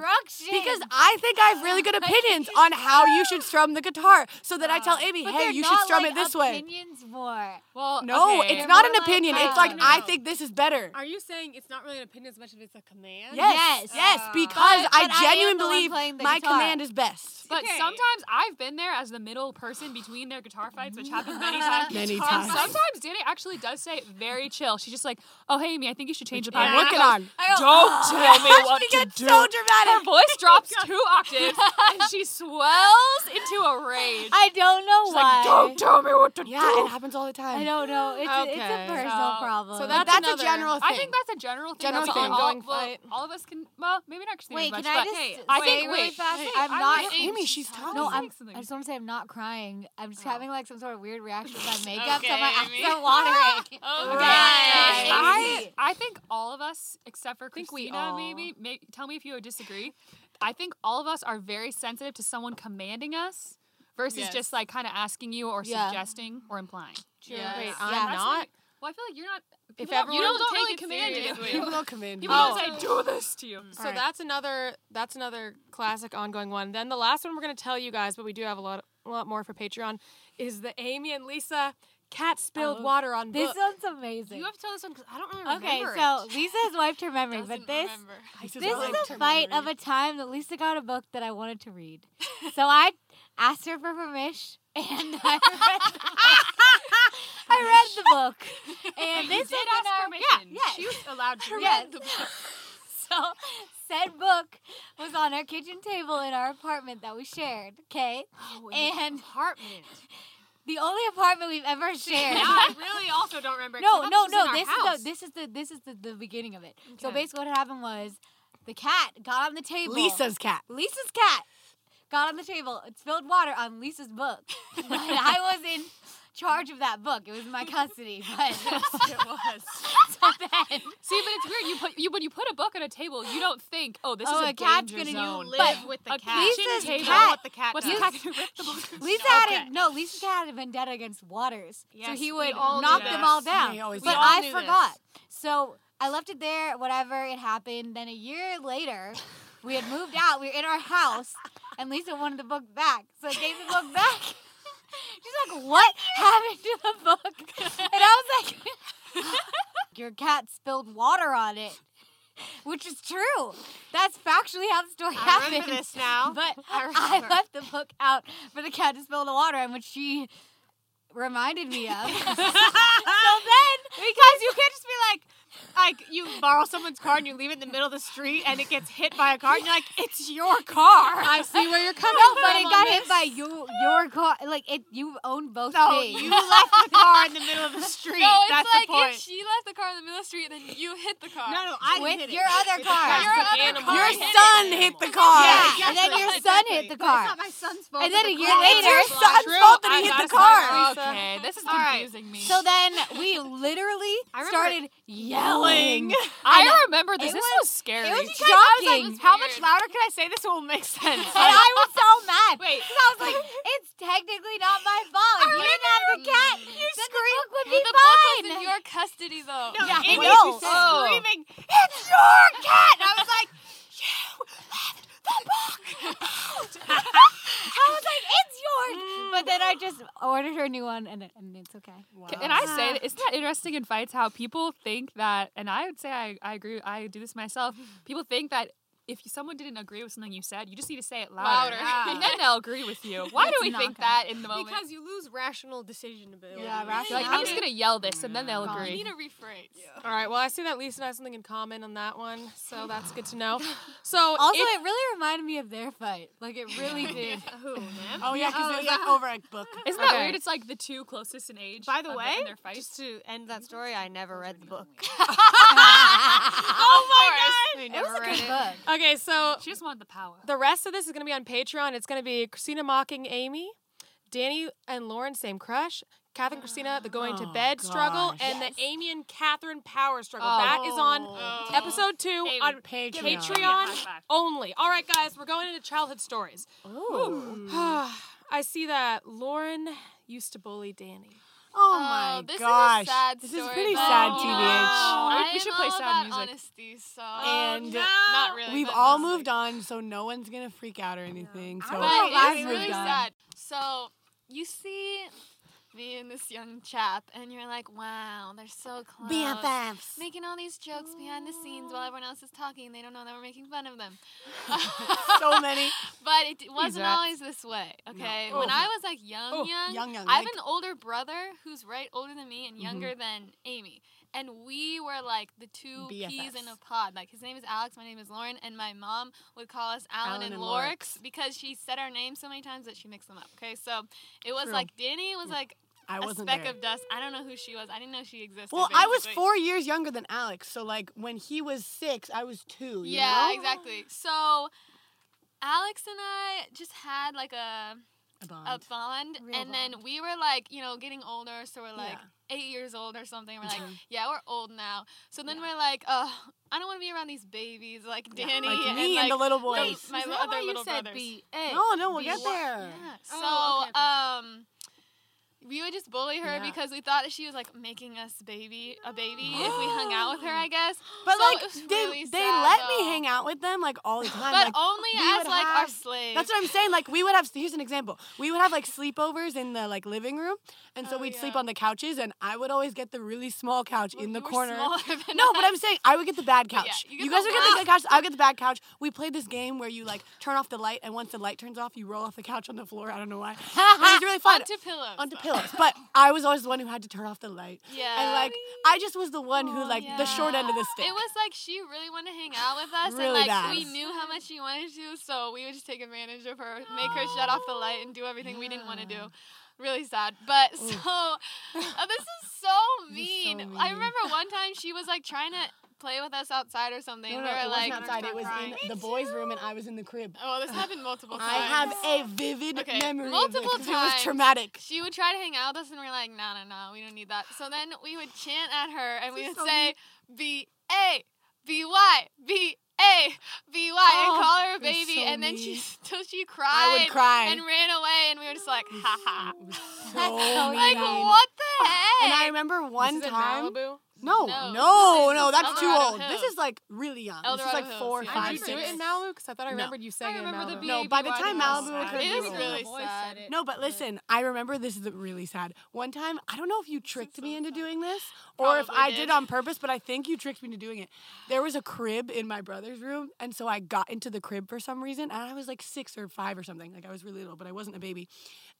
Because I think I have really good opinions on how you should strum the guitar. So that I tell Amy, But hey, you should strum like, it this way. Opinions more. Well, No, okay. it's not an More like, opinion. it's like, no, I think this is better. Are you saying it's not really an opinion as much as it's a command? Yes, Yes. yes, Uh, because But- I but genuinely the one believe my guitar. command is best. But Okay. sometimes I've been there as the middle person between their guitar fights, which happens many times. Many And times. sometimes Danny actually does say it very chill. She's just like, "Oh, hey, Amy, I think you should change the I'm pattern." working on. Go, oh, Don't tell me what She to gets do. so Her dramatic. voice drops two octaves, and she swells into a rage. I don't know She's why. like, "Don't tell me what to Yeah, do." it happens all the time. I don't know. It's, a, it's Okay. a personal So- problem. so That's that's another- a general thing. I think that's a general thing. General that's thing. All, all, Ongoing well, all of us can. Well, maybe not Christina Wait, much, can I but just hey, say I really think wait, fast? hey, I'm not- think Amy, she's she's talking. no. I'm. I just want to say I'm not crying. I'm just Oh. having like some sort of weird reaction to my makeup, so Okay, my eyes Amy. are watering. Okay. Right. I, I think all of us, except for think we Christina, all- maybe, may, tell me if you would disagree. I think all of us are very sensitive to someone commanding us versus Yes. just like kind of asking you or Yeah. suggesting or implying. Yes. Wait, Yeah, I'm that's not. Well, I feel like you're not. If people don't- you everyone- don't, Take really it command it. seriously. People don't come in. People Oh. don't say do this to you. So Alright. that's another that's another classic ongoing one. Then the last one we're gonna tell you guys, but we do have a lot a lot more for Patreon, is the Amy and Lisa cat spilled Oh, water on This book. one's amazing. You have to tell this one because I don't really okay, remember so. Lisa has wiped her memory, but this remember. This this is a fight of a time that Lisa got a book that I wanted to read. so I asked her for permission, and I read, I read the book. And this did ask our- permission. Yeah, yes. She was allowed to read Yes. the book. So said book was on our kitchen table in our apartment that we shared. Okay, Oh, and apartment. the only apartment we've ever shared. Now I really also don't remember. it, 'cause I no, no, this was in no. This house. is the this is the this is the, the beginning of it. So basically, what happened was the cat got on the table. Lisa's cat. Lisa's cat got on the table. It spilled water on Lisa's book. but I was in charge of that book. It was my custody. But it was. so then, See, but it's weird. You put you when you put a book on a table, you don't think, oh, this Oh, is a, a cat's danger gonna zone. use- Live But with the a cat. Lisa's You know cat- what the cat What's does. the cat gonna rip the book? Lisa had Okay. a, no. Lisa had a vendetta against Waters, so he would all knock them all down. But all I knew forgot. So I left it there. Whatever it happened. Then a year later, we had moved out. We were in our house, and Lisa wanted the book back. So I gave the book back. She's like, "What happened to the book?" And I was like, "Your cat spilled water on it." Which is true. That's factually how the story I happened. remember this now. But I I, left the book out for the cat to spill the water on, which she reminded me of. so then, Because you can't just be like, like you borrow someone's car and you leave it in the middle of the street and it gets hit by a car and you're like, it's your car. I see where you're coming no, from. but it got this. hit by your your car. Like it, you own both No, things. you left the car in the middle of the street. No, it's That's like the point. if she left the car in the middle of the street, and then you hit the car. no, no, I with hit your it. other It's car. Your other car Your son it. hit the car. Yeah, and then your son hit the But car. It's not my son's fault. And then a year later- It's your son's True. fault that he hit the car. Okay, this is confusing me. So then we literally started yelling. Um, I remember this. It this was- was, scary. It was Because I was like, shocking. how much louder can I say this will make sense? And I was so mad. Wait. Because I was like, it's technically not my fault. If you didn't have the cat, you then the book would be But the book was in your custody, though. No, Yeah, Amy I know. was oh. screaming, "It's your cat!" And I was like, "You left the book out." I was like, it's yours. But then I just ordered her a new one, and, and it's okay. Ca- And I say, isn't that interesting in fights how people think that, and I would say I, I agree, I do this myself. People think that if someone didn't agree with something you said, you just need to say it louder, Louder. and ah. then they'll agree with you. Why do we think gonna- that in the moment? Because you lose rational decision ability. Yeah, rational- like, I'm just gonna yell this, and then they'll oh, You agree. need to rephrase. All right. Well, I see that Lisa and I have something in common on that one, so that's good to know. So Also, if- it really reminded me of their fight. Like, it really did. Who, them? Oh yeah, because Oh, it was yeah. like over a book. Isn't that Okay. weird? It's like the two closest in age. By the way, in their fights. just to end that story, I never read the book. Oh my I It never was a read good it. book. Okay, so she just wanted the power. the rest of this is going to be on Patreon. It's going to be Christina mocking Amy, Danny and Lauren, same crush. Catherine Christina, the going to Oh, bed struggle, gosh. and Yes. the Amy and Catherine power struggle. Oh. that is on Oh. episode two Amy, on Patreon. Patreon only. All right, guys, we're going into childhood stories. Ooh. I see that Lauren used to bully Danny. Oh, oh my this gosh. is a sad this story. is pretty but, sad, you TBH. know, We I should play all sad music. honesty, so oh, And not really. We've all mostly. moved on, so no one's gonna freak out or anything. So I But don't know, it's really on. sad. So you see me and this young chap, and you're like, wow, they're so close. BFFs. Making all these jokes behind the scenes while everyone else is talking. They don't know that we're making fun of them. so many. But it wasn't always this way, okay? Oh. When I was like young, Oh, young, young, young, I have like- an older brother who's right older than me and Mm-hmm. younger than Amy. And we were like the two peas in a pod. Like his name is Alex, my name is Lauren, and my mom would call us Alan, Alan and, and Lorix because she said our names so many times that she mixed them up. Okay, so it was True. like Danny was like I a wasn't speck there. of dust. I don't know who she was. I didn't know she existed. well, I was basically. four years younger than Alex, so like when he was six, I was two. you Yeah, know? exactly. So Alex and I just had like a A bond. a bond, Real and then we were like, you know, getting older, so we're like Yeah. eight years old or something. We're like, Mhm. yeah, we're old now. So then we're like, oh, I don't want to be around these babies like Yeah, Danny like and, me like, and the little the- boys. my Is li- that other why you little said brothers. B A? No, no, we'll Be get there. Yeah. So Oh, okay, okay, um we would just bully her Yeah. because we thought that she was like making us baby a baby if we hung out with her. I guess. But So like they really they let though. me hang out with them like all the time. but like, only as like our have- slave. That's what I'm saying. Like we would have. Here's an example. We would have like sleepovers in the like living room, and so Oh, we'd sleep on the couches, and I would always get the really small couch Well, in the you corner. No, but I'm saying I would get the bad yeah, couch. you get you the guys would get the good couch. I would get the bad couch. We played this game where you like turn off the light, and once the light turns off, you roll off the couch on the floor. I don't know why. It was really fun. onto pillows. Onto though. pillows. But I was always the one who had to turn off the light. Yeah. And like I just was the one who Oh, like the short end of the stick. It was like she really wanted to hang out with us, Really and like we knew how much she wanted to, so we would just take advantage of her, make her shut off the light, and do everything we didn't want to do. Really sad, but so uh, this is so This is so mean. I remember one time she was like trying to play with us outside or something. no, and no, we were it like, wasn't outside. It was crying. in the boys' room, and I was in the crib. Oh, this happened multiple times. I have a vivid Okay, memory multiple of this 'cause it was times. traumatic. She would try to hang out with us, and we are like, no, no, no, we don't need that. So then we would chant at her, and we would so say, B A B Y B A B Y, and call her a baby, so and then she till she cried cry. and ran away, and we were just like, ha ha. So Like mean. what the heck? And I remember one This is in time. Malibu. No, No, no, this no, is that's too El Dorado old. This is like really young. El Dorado this is like Hills, four or yeah. five, Did you do it in Malibu? Because I thought I No. remembered you saying it in remember the Malibu. No, by the time Malibu sad. turned was old. really sad. No, but listen, I remember this is really sad. One time, I don't know if you tricked me into doing this or if I did did. on purpose, but I think you tricked me into doing it. There was a crib in my brother's room, and so I got into the crib for some reason, and I was like six or five or something. Like I was really little, but I wasn't a baby.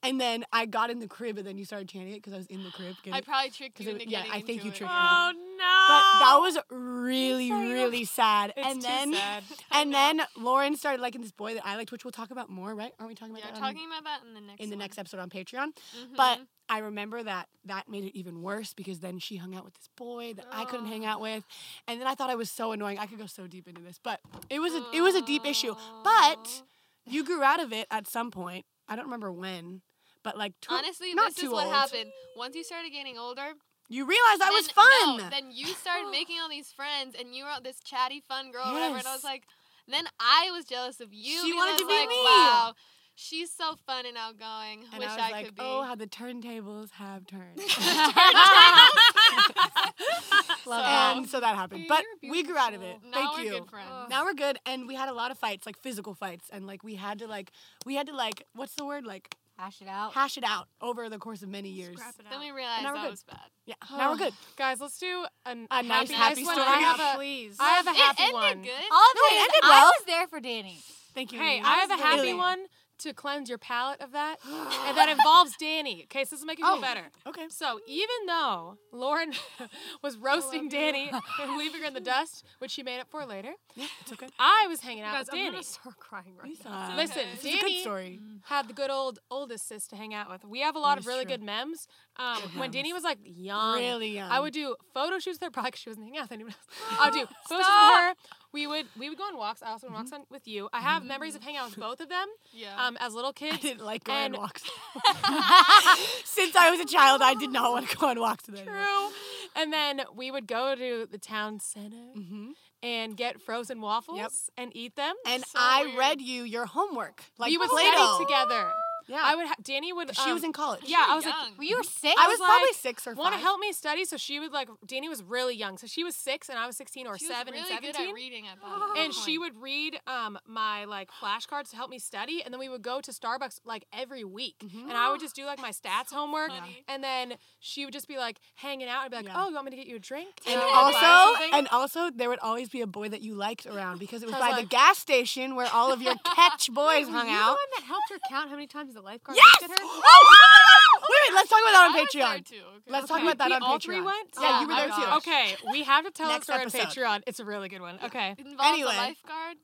And then I got in the crib, and then you started chanting it because I was in the crib. I it? probably tricked you it- into yeah, I think you tricked me. Oh no! But that was really, really sad. It's and too then, sad. and then Lauren started liking this boy that I liked, which we'll talk about more, right? Aren't we talking about Yeah, that? on- talking about that in the next in the next episode on Patreon. Mhm. But I remember that that made it even worse because then she hung out with this boy that I couldn't hang out with, and then I thought I was so annoying. I could go so deep into this, but it was a it was a deep issue. But you grew out of it at some point. I don't remember when, but like Honestly, this is what old. happened. Once you started getting older, You realized that was fun. No, then you started making all these friends, and you were this chatty, fun girl, or whatever. And I was like, then I was jealous of you. She wanted to be like, me. Wow, she's so fun and outgoing. and Wish I was like, could be. oh, how the turntables have turned. Love and so that happened. But we grew out of it. now Thank we're you. good friends. Now we're good, and we had a lot of fights, like physical fights, and like we had to like we had to like what's the word like Hash it out. hash it out over the course of many years. Scrap it Then we realized now that good. was bad. Yeah, now we're good. Guys, let's do an A nice, happy, happy one. story. I have a, please. I have a it happy ended one. good. All No, it Danny, ended I was there for Danny. Thank you. Hey, Amy. I have a happy Really. one to cleanse your palate of that, and that involves Danny. Okay, so this will make you feel Oh. better. Okay. So even though Lauren was roasting Danny and leaving her in the dust, which she made up for later, Yeah, it's okay. I was hanging out Guys, with I'm Danny. gonna start crying right Lisa. now. Listen, This is a good Danny story. Mm. had the good old oldest sis to hang out with. We have a lot That of really true. good memes. Um, when Danny was like young, Really young. I would do photo shoots with her, probably 'cause she wasn't hanging out with anyone else. I would do photos with her. We would we would go on walks. I also went on walks on, with you. I have memories of hanging out with both of them Yeah. um, as little kids. I didn't like going and- on walks. Since I was a child, I did not want to go on walks with anyone. True. And then we would go to the town center hmm and get frozen waffles and eat them. And So I weird. read you your homework, like we would Play-Doh. study together. Yeah, I would. Ha- Danny would. she um, was in college. Yeah, I was like, young. Well, you were six. I was was probably like, six or want to help me study? So she would like. Danny was really young, so she was six and I was sixteen or she was seven really and good seventeen. at reading at that. and she would read um, my like flashcards to help me study, and then we would go to Starbucks like every week, Mm-hmm. and I would just do like my stats homework, funny. and then she would just be like hanging out and be like, Yeah. "Oh, you want me to get you a drink?" And buy also, and also, there would always be a boy that you liked around because it was was by like- the gas station where all of your catch boys Were hung you out. the one that helped her count how many times the lifeguard Yes! looked at her? Oh, oh wait, wait, let's talk about that on I was there Patreon. too, okay. Let's talk Okay, about that we on all Patreon. three went? Yeah, Oh you were my there too. gosh. Okay, we have to tell Next the story episode. on Patreon. It's a really good one. Okay. It involves Anyway. a lifeguard.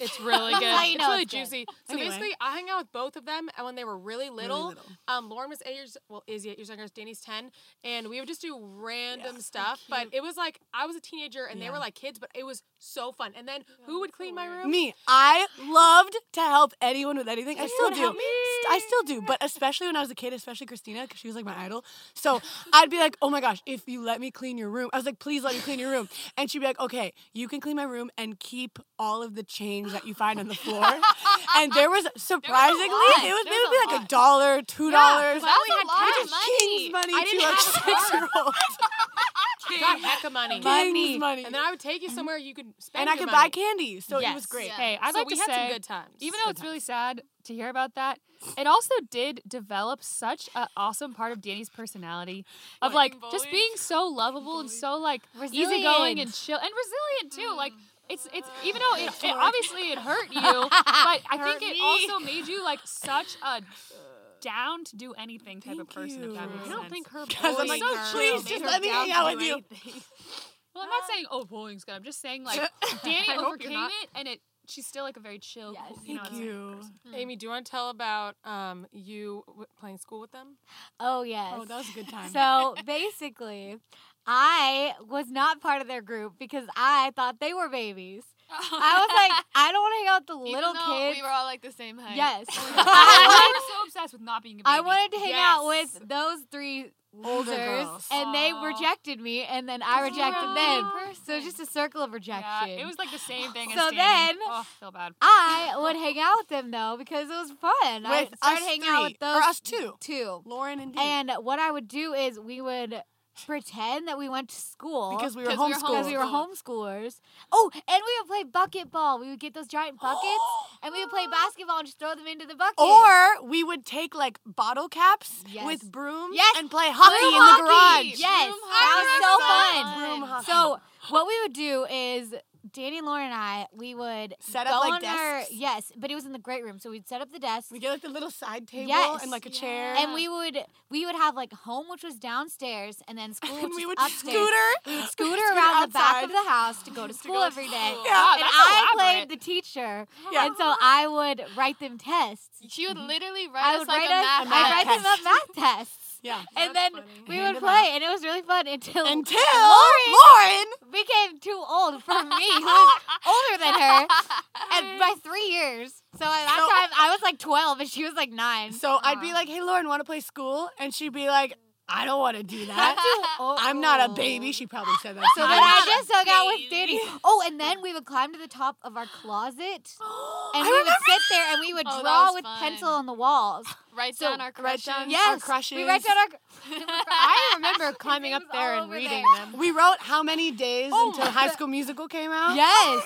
It's really good. how it's really it's good. juicy. So Anyway. basically, I hung out with both of them, and when they were really little, little. um, Lauren was eight years, well, is eight years younger. Danny's ten, and we would just do random stuff. But it was like I was a teenager, and they were like kids, but it was so fun. And then who would clean my room? Me, I loved to help anyone with anything. I still do. help me. I still do, but especially when I was a kid, especially Christina, because she was like my idol. So I'd be like, "Oh my gosh, if you let me clean your room," I was like, "Please let me clean your room," and she'd be like, "Okay, you can clean my room and keep all of the change things that you find on the floor, and there was surprisingly lot. it was There's maybe a like a dollar, two dollars. That was we a had lot of money. King's money I to didn't a have six year old. got heck of money. King's money. And then I would take you somewhere you could spend and I your could money. buy candy, so it was great. Yeah. Hey, I'd so like we to had say, some good times. even though it's really sad to hear about that, it also did develop such an awesome part of Danny's personality of Like like just being so lovable and so like easygoing and chill and resilient too. Like mm. It's it's even though it, it obviously it hurt you, but I think it me. also made you like such a down to do anything type of Thank person. If that you. makes I don't sense. think her Guys, I'm bullying like, her "Please, made just her let me down hang out to with you." anything. Well, I'm not saying oh bullying's good. I'm just saying like Danny I hope you're overcame not. it, and it she's still like a very chill. Yes. cool- you know, Thank it's- you. Amy, do you want to tell about um, you w- playing school with them? Oh yes. Oh, that was a good time. So basically, I was not part of their group because I thought they were babies. I was like, I don't want to hang out with the Even little kids. we were all like the same height. yes. I was so obsessed with not being a baby. I wanted to hang out with those three Older losers, girls. and they rejected me, and then I rejected a them. mean So was just a circle of rejection. Yeah, it was like the same thing as So then- oh, I feel bad. I would hang out with them though because it was fun. I With started us hanging out three, with those or us two. two. Lauren and Dean. And what I would do is we would pretend that we went to school because we were 'Cause we were homeschooled. because we were homeschoolers. Oh, and we would play bucket ball. We would get those giant buckets and we would play basketball and just throw them into the bucket. Or we would take like bottle caps Yes. with brooms Yes. and play hockey Broom in the garage. Yes, Broom that was so was fun. fun. Broom hockey. So what we would do is Danny and Lauren and I, we would Set go up, like, on our yes, but it was in the great room. So we'd set up the desk. we get like the little side table Yes. and like a chair. and we would we would have like home, which was downstairs, and then school, which and we would upstairs. scooter. We would scooter Scooter around the back of the house to go to school go to every day. Yeah, and I elaborate. played the teacher, Yeah. and so I would write them tests. She would mm-hmm. literally write I us would like write a us, math a I math write them test. up math tests. Yeah. And then funny. we Hand would play, and it was really fun until Until Lauren Lauren. became too old for me, who was older than her, and by three years. So at that So- time, I was like twelve, and she was like nine. So I'd be like, "Hey, Lauren, want to play school?" And she'd be like, "I don't want to do that. Oh. I'm not a baby." She probably said that. So then. I just hung out with. Danny. Oh, and then we would climb to the top of our closet, and we would sit there and we would Oh, that draw was with fun. pencil on the walls. Write down our crushes. down- Yes, crushes. we write down our. I remember climbing up there all and over reading there. them. We wrote how many days Oh until High School Musical came out? Yes,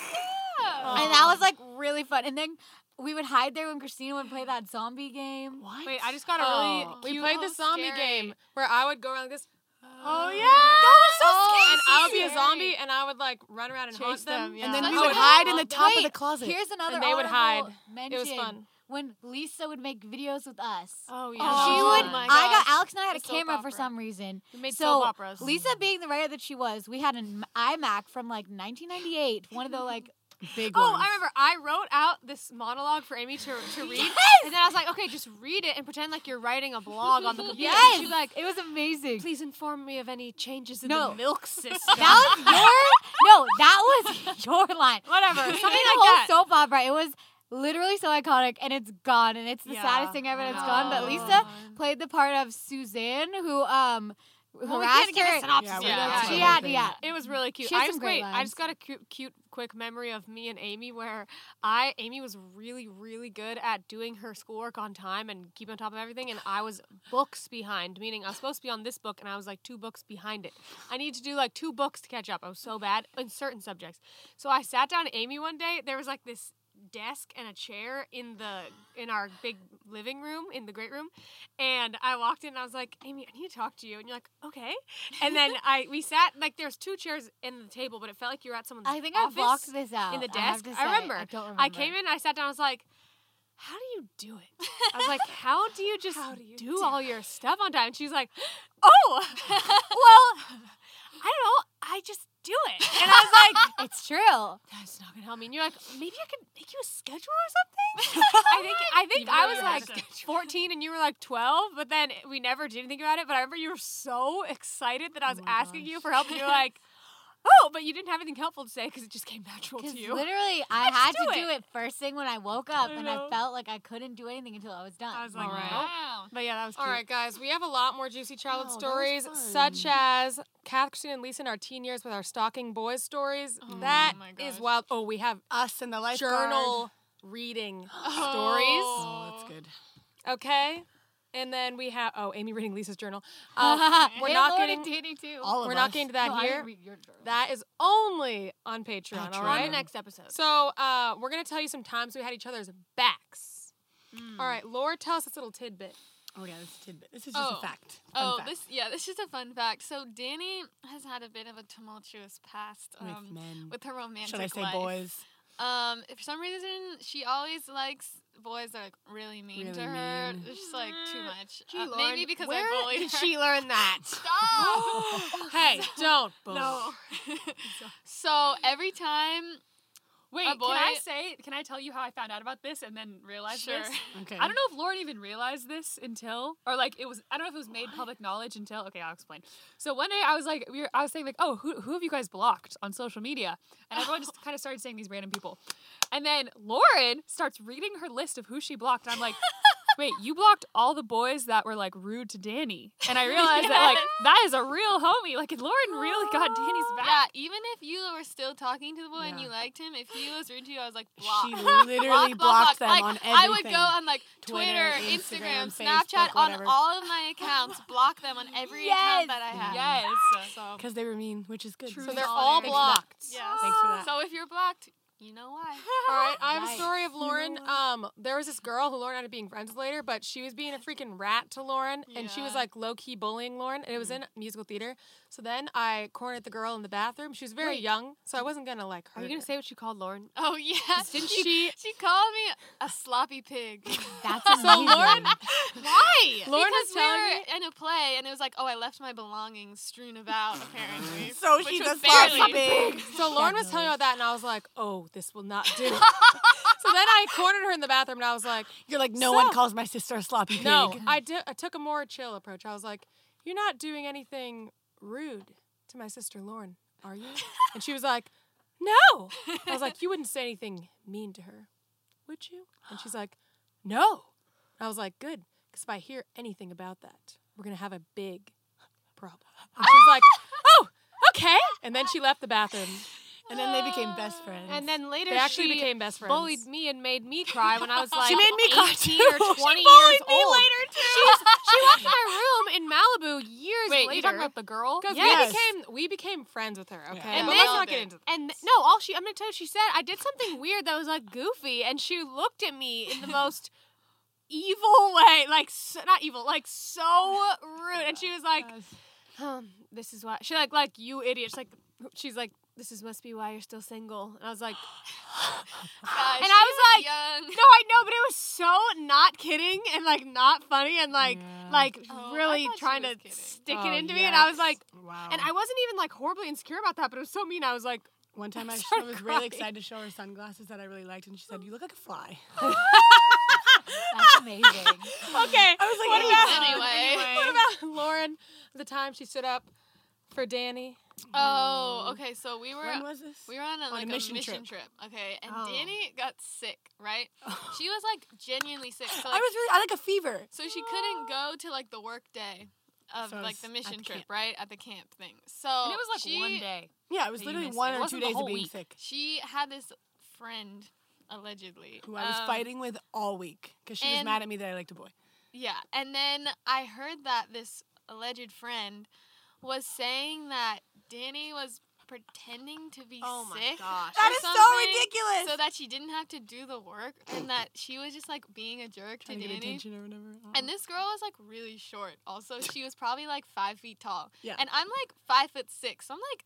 Oh. and that was like really fun. And then we would hide there when Christina would play that zombie game. What? Wait, I just got a Oh. really. We played the Oh, zombie scary. game where I would go around like this. Oh, oh. yeah. that was so Oh, and I would be a zombie, and I would like run around and Chase hunt them. them, yeah. And then That's we would I hide in the loved. top of the closet. Here's another And they would hide. Mention. It was fun. When Lisa would make videos with us. Oh yeah. Oh, she Oh would. my I got. Alex and I had a The soap camera for some reason. We made so soap operas. Lisa, being the writer that she was, we had an iMac from like 1998, one of the like Big Oh, ones. I remember. I wrote out this monologue for Amy to, to read, and then I was like, "Okay, just read it and pretend like you're writing a blog on the computer." yes, And she'd like, it was amazing. "Please inform me of any changes in No. the milk system." That was your no, that was your line. Whatever, something like that. soap opera. It was literally so iconic, and it's gone, and it's the Yeah, saddest thing ever. And It's gone. But. Lisa played the part of Suzanne, who um Well, we harassed can't give a her. synopsis Yeah, yet. Yeah, She yeah. had yeah. It was really cute. She had I some just great wait. I just got a cute, cute, quick memory of me and Amy where I Amy was really, really good at doing her schoolwork on time and keeping on top of everything, and I was books behind. Meaning I was supposed to be on this book, and I was like two books behind it. I need to do like two books to catch up. I was so bad in certain subjects. So I sat down Amy one day. There was like this desk and a chair in the in our big living room in the great room. And i walked in and i was like amy i need to talk to you. And you're like okay. And then i we sat like there's two chairs in the table but it felt like you were at someone's I think I blocked this out in the desk. i say. remember. I don't remember. I came in i sat down i was like how do you do it? I was like how do you just do, all your stuff on time? And she's like oh well i don't know i just do it and i was like It's true. that's not gonna help me. And you're like, maybe I could make you a schedule or something. I think I think I was like a 14 and you were like 12, but then we never did anything about it. But I remember you were so excited that I was oh my asking gosh. you for help, and you're like, oh, but you didn't have anything helpful to say because it just came natural to Because you. literally, I had do to do it. it first thing when I woke up, I and know. I felt like I couldn't do anything until I was done. I was like, Alright. Wow. But yeah, that was All cute. right, guys, we have a lot more juicy childhood Oh, stories, such as Kath, Christina, and Lisa in our teen years with our stalking boys stories. Oh That my is wild. Oh, we have Us and the lifeguard. journal reading oh. stories. Oh, that's oh. good. Okay. And then we have oh Amy reading Lisa's journal. Um, we're And not Lauren getting and Danny too. All of we're us. not getting to that No, here. read your journal. That is only on Patreon. All Patreon. On the next episode. So uh, we're gonna tell you some times we had each other's backs. All right, Laura, tell us this little tidbit. Oh yeah, this is a tidbit. This is just Oh. a fact. Fun Oh, fact. this yeah, this is a fun fact. So Danny has had a bit of a tumultuous past with um, men. with her romantic Should I say life. boys? Um, for some reason, she always likes boys are like really mean to her. mean. It's just like too much. Gee, Uh, Lauren, maybe because where I bullied did her. she learn that? Stop. Hey, don't. no. so every time, Wait, A can I boy- say? Can I tell you how I found out about this and then realized Sure. this? Okay. I don't know if Lauren even realized this until, or like it was. I don't know if it was made public knowledge until. Okay, I'll explain. So one day I was like, we were, I was saying like, oh, who who have you guys blocked on social media? And everyone just kind of started saying these random people, and then Lauren starts reading her list of who she blocked, and I'm like. Wait, you blocked all the boys that were like rude to Danny, and I realized that like that is a real homie. Like Lauren really got Danny's back. yeah, even if you were still talking to the boy and you liked him, if he was rude to you, I was like, block. She literally blocked them like, on I would go on like Twitter, Twitter, Instagram, Instagram, Facebook, Snapchat, on all of my accounts, block them on every account that I have. Yes. So, because they were mean, which is good. So they're all blocked. yes. Thanks for that. So if you're blocked, you know why. All right, I have a story of Lauren. Um, there was this girl who Lauren ended up being friends with later, but she was being a freaking rat to Lauren, and she was like low key bullying Lauren, and it was in musical theater. So then I cornered the girl in the bathroom. She was very Wait. young, so I mm-hmm. wasn't gonna like hurt Are you gonna her. say what she called Lauren? Oh yeah. Didn't she, she? she called me a sloppy pig. That's So. Lauren, Why? Lauren because was we telling were me. in a play and it was like, oh, I left my belongings strewn about apparently. So she's a sloppy pig. So Lauren was telling me about that, and I was like, "Oh, this will not do." so then I cornered her in the bathroom, and I was like, You're like, no one calls my sister a sloppy pig. No, I did. I took a more chill approach. I was like, "You're not doing anything rude to my sister Lauren, are you?" And she was like, "No." I was like, "You wouldn't say anything mean to her, would you?" And she's like, "No." I was like, "Good, because if I hear anything about that, we're gonna have a big problem." And she was like, "Oh, okay." And then she left the bathroom. And then they became best friends. And then later They actually she became best friends. bullied me and made me cry when I was like She made me cry 18 too. or She 20 bullied years me old. later, too. She's, she walked in my room in Malibu years later. Wait, later. you talking about the girl? Because Yes. we became we became friends with her. Okay, Yeah. And but then- let's not get into that. And th- no, all she I'm gonna tell you, she said I did something weird that was like goofy, and she looked at me in the most evil way, like so, not evil, like so rude, and she was like, um, "This is why." She like like you idiot. She's like, she's like, "This is must be why you're still single," and I was like, Guys, And I was like, young. "No, I know," but it was so not kidding and like not funny and like Yeah. like Oh, really trying to kidding. stick Oh, it into me, and I was like, wow. and I wasn't even like horribly insecure about that, but it was so mean. I was like. One time I sh- started was crying. really excited to show her sunglasses that I really liked, and she said, "You look like a fly." That's amazing. Okay. I was like, what "Oh, about Anyway. What about Lauren? The time she stood up for Danny. Oh, okay. So we were When was this? we were on a, On a like a mission mission, trip. trip. Okay, and Oh. Danny got sick, right? She was like genuinely sick. So I was really, I like a fever. so she couldn't go to like the work day of So like the mission the trip, camp. right? At the camp thing. So and it was like she, one day. Yeah, it was literally one it. It or two days of being week. sick, She had this friend, allegedly, who I was um, fighting with all week because she was mad at me that I liked a boy. Yeah, and then I heard that this alleged friend was saying that Danny was pretending to be sick. Oh my sick. gosh. or something ridiculous. So that she didn't have to do the work, and that she was just like being a jerk to Trying to get Danny. attention or whatever. And this girl was like really short. Also, she was probably like five feet tall. Yeah. And I'm like five foot six. So I'm like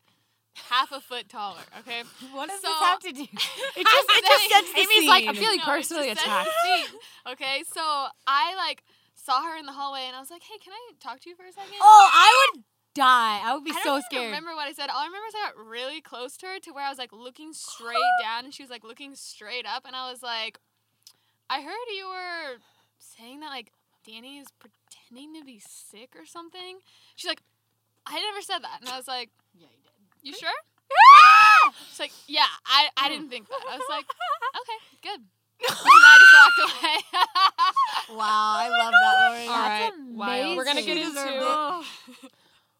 half a foot taller. Okay. What does So- this have to do? it just it just saying- sets the Amy's like, I'm feeling No, personally attacked. Okay, so I like saw her in the hallway, and I was like, "Hey, can I talk to you for a second? Oh, I would die. I would be I don't so even scared. remember what I said. All I remember is I got really close to her to where I was like looking straight down, and she was like looking straight up, and I was like, "I heard you were saying that like Danny is pretending to be sick or something." She's like, "I never said that," and I was like, Yeah, you did. "You sure?" She's like, yeah, I, I didn't think that. I was like, okay, good. and I just walked away. Wow, I love that, Lauren. All right. amazing. We're gonna get She deserved into.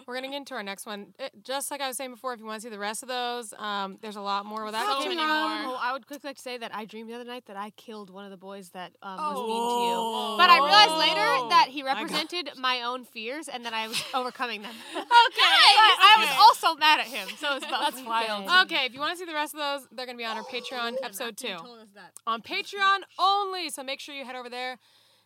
We're gonna get into our next one. It- just like I was saying before, if you want to see the rest of those, um, there's a lot more without So giving many more. Oh, I would quickly like to say that I dreamed the other night that I killed one of the boys that um, was mean to Oh. you. But I realized Oh. later that he represented my, own fears and that I was overcoming them. okay. But I was also mad at him, so it. That's wild. Okay, if you want to see the rest of those, they're gonna be on our Patreon episode two. On Patreon only, so make sure you head over there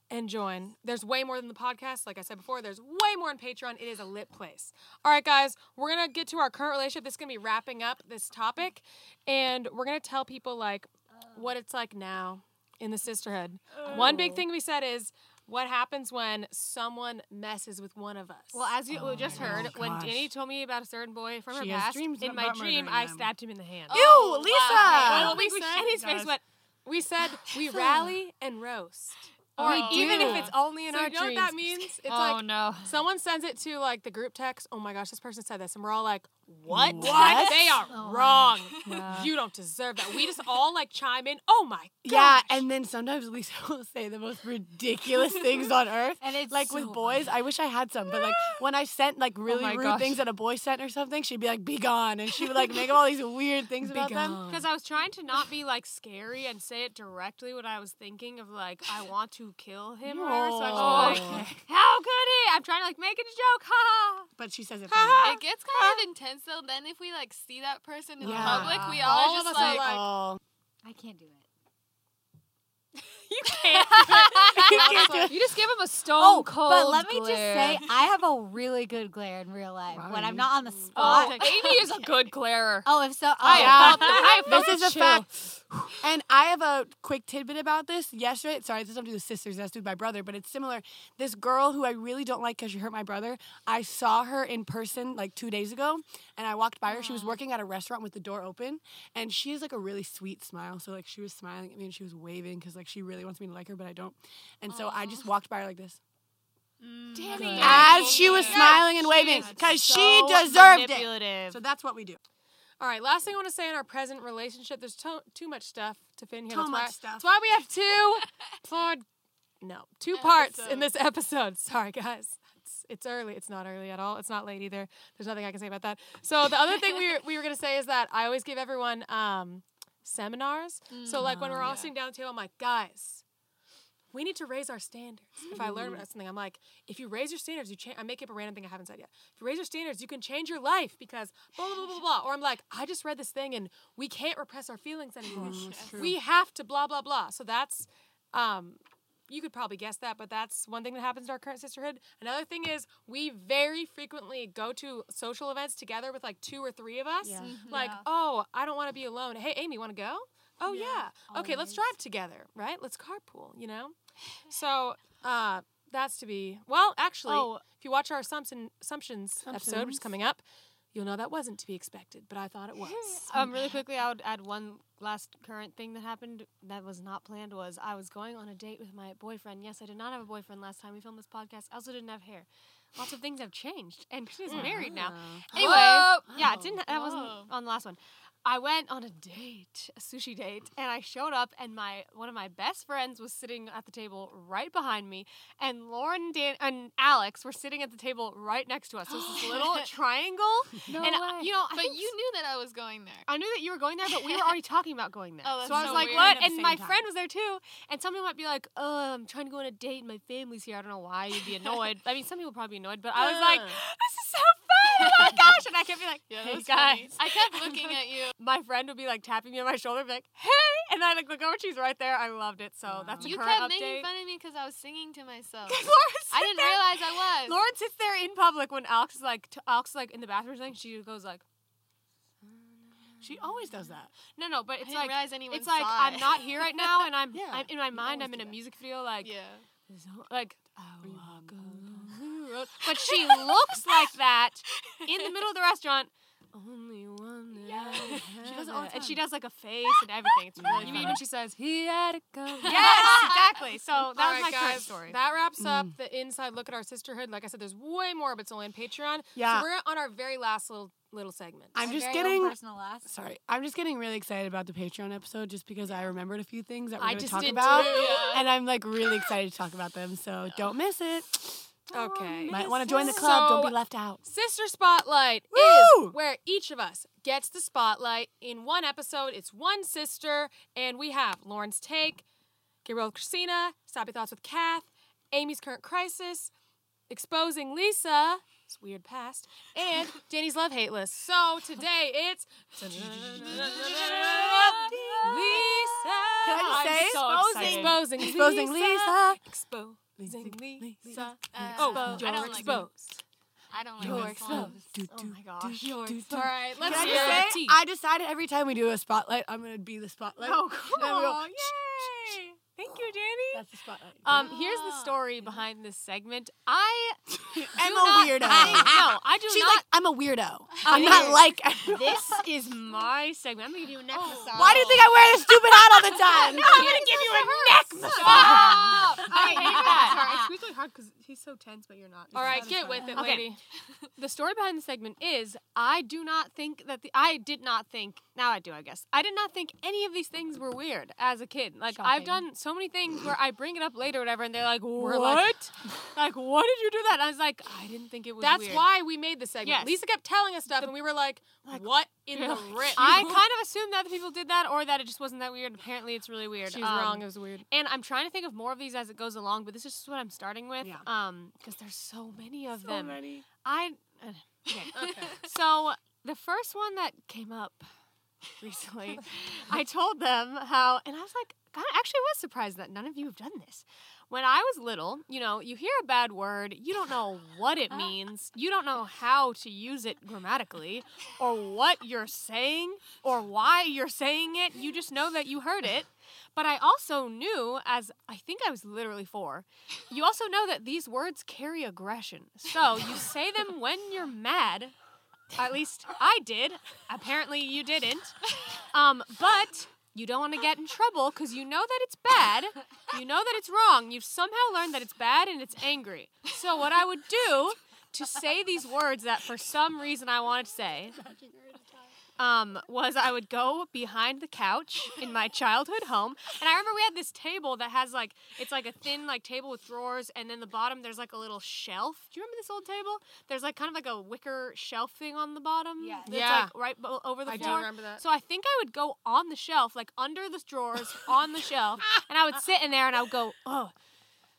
and join. There's way more than the podcast. Like I said before, there's way more on Patreon. It is a lit place. All right, guys, we're gonna get to our current relationship. This is gonna be wrapping up this topic, and we're gonna tell people like what it's like now in the sisterhood. One big oh. thing we said is what happens when someone messes with one of us. Well, as you oh just heard, when. Danny told me about a certain boy from She her past, in my dream, I them. stabbed him in the hand. Ew, oh, Lisa! Well, we we said- said, and his face went. we said we rally and roast. Or We even do. if it's only in so our you know dreams. what that means? It's oh like no. Someone sends it to like the group text. Oh my gosh, this person said this, and we're all like, "What? What? They are Oh, wrong. yeah. You don't deserve that." We just all like chime in. Oh my god. Yeah, and then sometimes Lisa will say the most ridiculous things on earth. And it's like so with boys, I wish I had some, but like when I sent like oh really my rude gosh. things that a boy sent or something, she'd be like, "Be gone," and she would like make up all these weird things about them. Because I was trying to not be like scary and say it directly what I was thinking of like I want to kill him or whatever. So I was Oh. just like, how could he? I'm trying to like make it a joke, ha. But she says it funny. It gets kind of intense though. Then if we like see that person in Yeah. public, we all, All just like, like- oh. I can't do it. you can't. You just give him a stone Oh, cold but let me just say, I have a really good glare in real life when I'm not on the Oh, spot. Amy is a good glarer. Oh, if so, oh, I Yeah. felt. I felt This is a fact. And I have a quick tidbit about this. Yesterday, sorry, this doesn't do with sisters, that's with my brother, but it's similar. This girl who I really don't like because she hurt my brother, I saw her in person like two days ago, and I walked by her. She was working at a restaurant with the door open, and she has like a really sweet smile. So like she was smiling at me and she was waving because like she really wants me to like her, but I don't. And so I just walked by her like this Danny. as she was smiling and waving because she deserved it. So that's what we do. All right, last thing I want to say in our present relationship, there's to- too much stuff to fit in here. Too that's much why, stuff. That's why we have two, for, no, two parts in this episode. Sorry, guys. It's, it's early. It's not early at all. It's not late either. There's nothing I can say about that. So the other thing we were, we were gonna say is that I always give everyone um, seminars. So like when we're all sitting down at the table, I'm like, guys, we need to raise our standards. If I learn about something, I'm like, if you raise your standards, you change. I make up a random thing I haven't said yet. If you raise your standards, you can change your life because blah blah blah blah blah. Or I'm like, I just read this thing and we can't repress our feelings anymore. we have to blah blah blah. So that's, um, you could probably guess that, but that's one thing that happens in our current sisterhood. Another thing is we very frequently go to social events together with like two or three of us. Yeah. Like, oh, I don't want to be alone. Hey, Amy, want to go? Oh yeah. Okay, let's drive together, right? Let's carpool, you know? So, uh that's to be well, actually, Oh. if you watch our assumption assumptions episode, which is coming up, you'll know that wasn't to be expected, but I thought it was. Um, really quickly, I would add one last current thing that happened that was not planned. Was I was going on a date with my boyfriend. Yes, I did not have a boyfriend last time we filmed this podcast. I also didn't have hair. Lots of things have changed, and she's married now. Anyway, Whoa. yeah, it didn't. That wasn't on the last one. I went on a date, a sushi date, and I showed up, and my one of my best friends was sitting at the table right behind me, and Lauren, Dan, and Alex were sitting at the table right next to us. So it's this little triangle, No and way. you know, I but you knew that I was going there. I knew that you were going there, but we were already talking about going there. Oh, that's so I was so like, weird. "What?" And my time. friend was there too. And somebody might be like, "Oh, I'm trying to go on a date, and my family's here. I don't know why you'd be annoyed." I mean, some people probably be annoyed, but I was like. "This is so! Oh my gosh!" And I kept being like, Yeah, "Hey that's funny. guys." I kept looking at you. My friend would be like tapping me on my shoulder, be like, "Hey!" And I like look over, she's right there. I loved it. So that's a You kept update. making fun of me because I was singing to myself. I didn't there- realize I was. Lauren sits there in public when Alex is like, t- Alex is like in the bathroom or something. She goes like, She always does that. "No, no," but it's like. It's like saw I'm not here right now, and I'm, Yeah, I'm in my mind. I'm in a that. music video, like Yeah. like I walk along the road. But she looks like that in the middle of the restaurant. Only one that She does it all the time. And she does like a face and everything. It's really You mean when she says he had to come? Yes, exactly. So that All was right, my current guys, story. That wraps up mm. the inside look at our sisterhood. Like I said, there's way more, but it's only on Patreon. Yeah. So we're on our very last little little segment. I'm just very own getting personal last. sorry. I'm just getting really excited about the Patreon episode just because I remembered a few things that we're I going to just talk did about, too. and I'm like really excited to talk about them. So don't miss it. Okay. Oh, Might want to join the club. don't be left out. Sister Spotlight Woo! is where each of us gets the spotlight in one episode. It's one sister, and we have Lauren's Take, with Christina, Sappy Thoughts with Kath, Amy's Current Crisis, Exposing Lisa, it's weird past, and Danny's Love Hate List. So today it's Lisa. Can I just say? so exposing, exposing, Exposing Lisa. exposing Lisa. Lisa. Oh, Oh, I don't you're like exposed. I don't like You're this one. exposed. Oh my gosh. You're All right, let's Can I just it. say. I decided every time we do a spotlight, I'm gonna be the spotlight. Oh, we go, cool. Yay. Thank you, Danny. That's the spotlight. Um, here's the story behind this segment. I I'm a weirdo. think- no, I do She's not. like, I'm a weirdo. I'm not like. this is my segment. I'm gonna give you a neck massage. Why do you think I wear this stupid hat all the time? I'm gonna give you a neck massage. I hate that. Sorry, I squeezed really hard because he's so tense, but you're not. All right, get with it, Okay. lady. The story behind the segment is I do not think that the I did not think now I do I guess I did not think any of these things were weird as a kid. Like I've done so many things where I bring it up later, or whatever, and they're like, "What? like- Like, what did you do that?" And I was like, "I didn't think it was." That's weird." why we made the segment. Yes. Lisa kept telling us stuff, and we were like, "What in the rip?" I kind of assumed that other people did that, or that it just wasn't that weird. Apparently, it's really weird. She was Um, wrong. It was weird. And I'm trying to think of more of these as it goes along, but this is just what I'm starting with. Yeah. Um, because there's so many of So them. many. I uh, okay. Okay. So the first one that came up recently, I told them how, and I was like, God, I actually was surprised that none of you have done this. When I was little, you know, you hear a bad word, you don't know what it means, you don't know how to use it grammatically, or what you're saying, or why you're saying it. You just know that you heard it. But I also knew, as I think I was literally four, you also know that these words carry aggression. So you say them when you're mad. At least I did. Apparently you didn't. Um, but you don't want to get in trouble because you know that it's bad. You know that it's wrong. You've somehow learned that it's bad and it's angry. So what I would do to say these words that for some reason I wanted to say um, was I would go behind the couch in my childhood home, and I remember we had this table that has like it's like a thin like table with drawers, and then the bottom there's like a little shelf. Do you remember this old table? There's like kind of like a wicker shelf thing on the bottom. Yes. that's, Yeah. like right bo- over the I do floor. remember that. So I think I would go on the shelf, like under the drawers on the shelf, and I would sit in there and I would go, oh.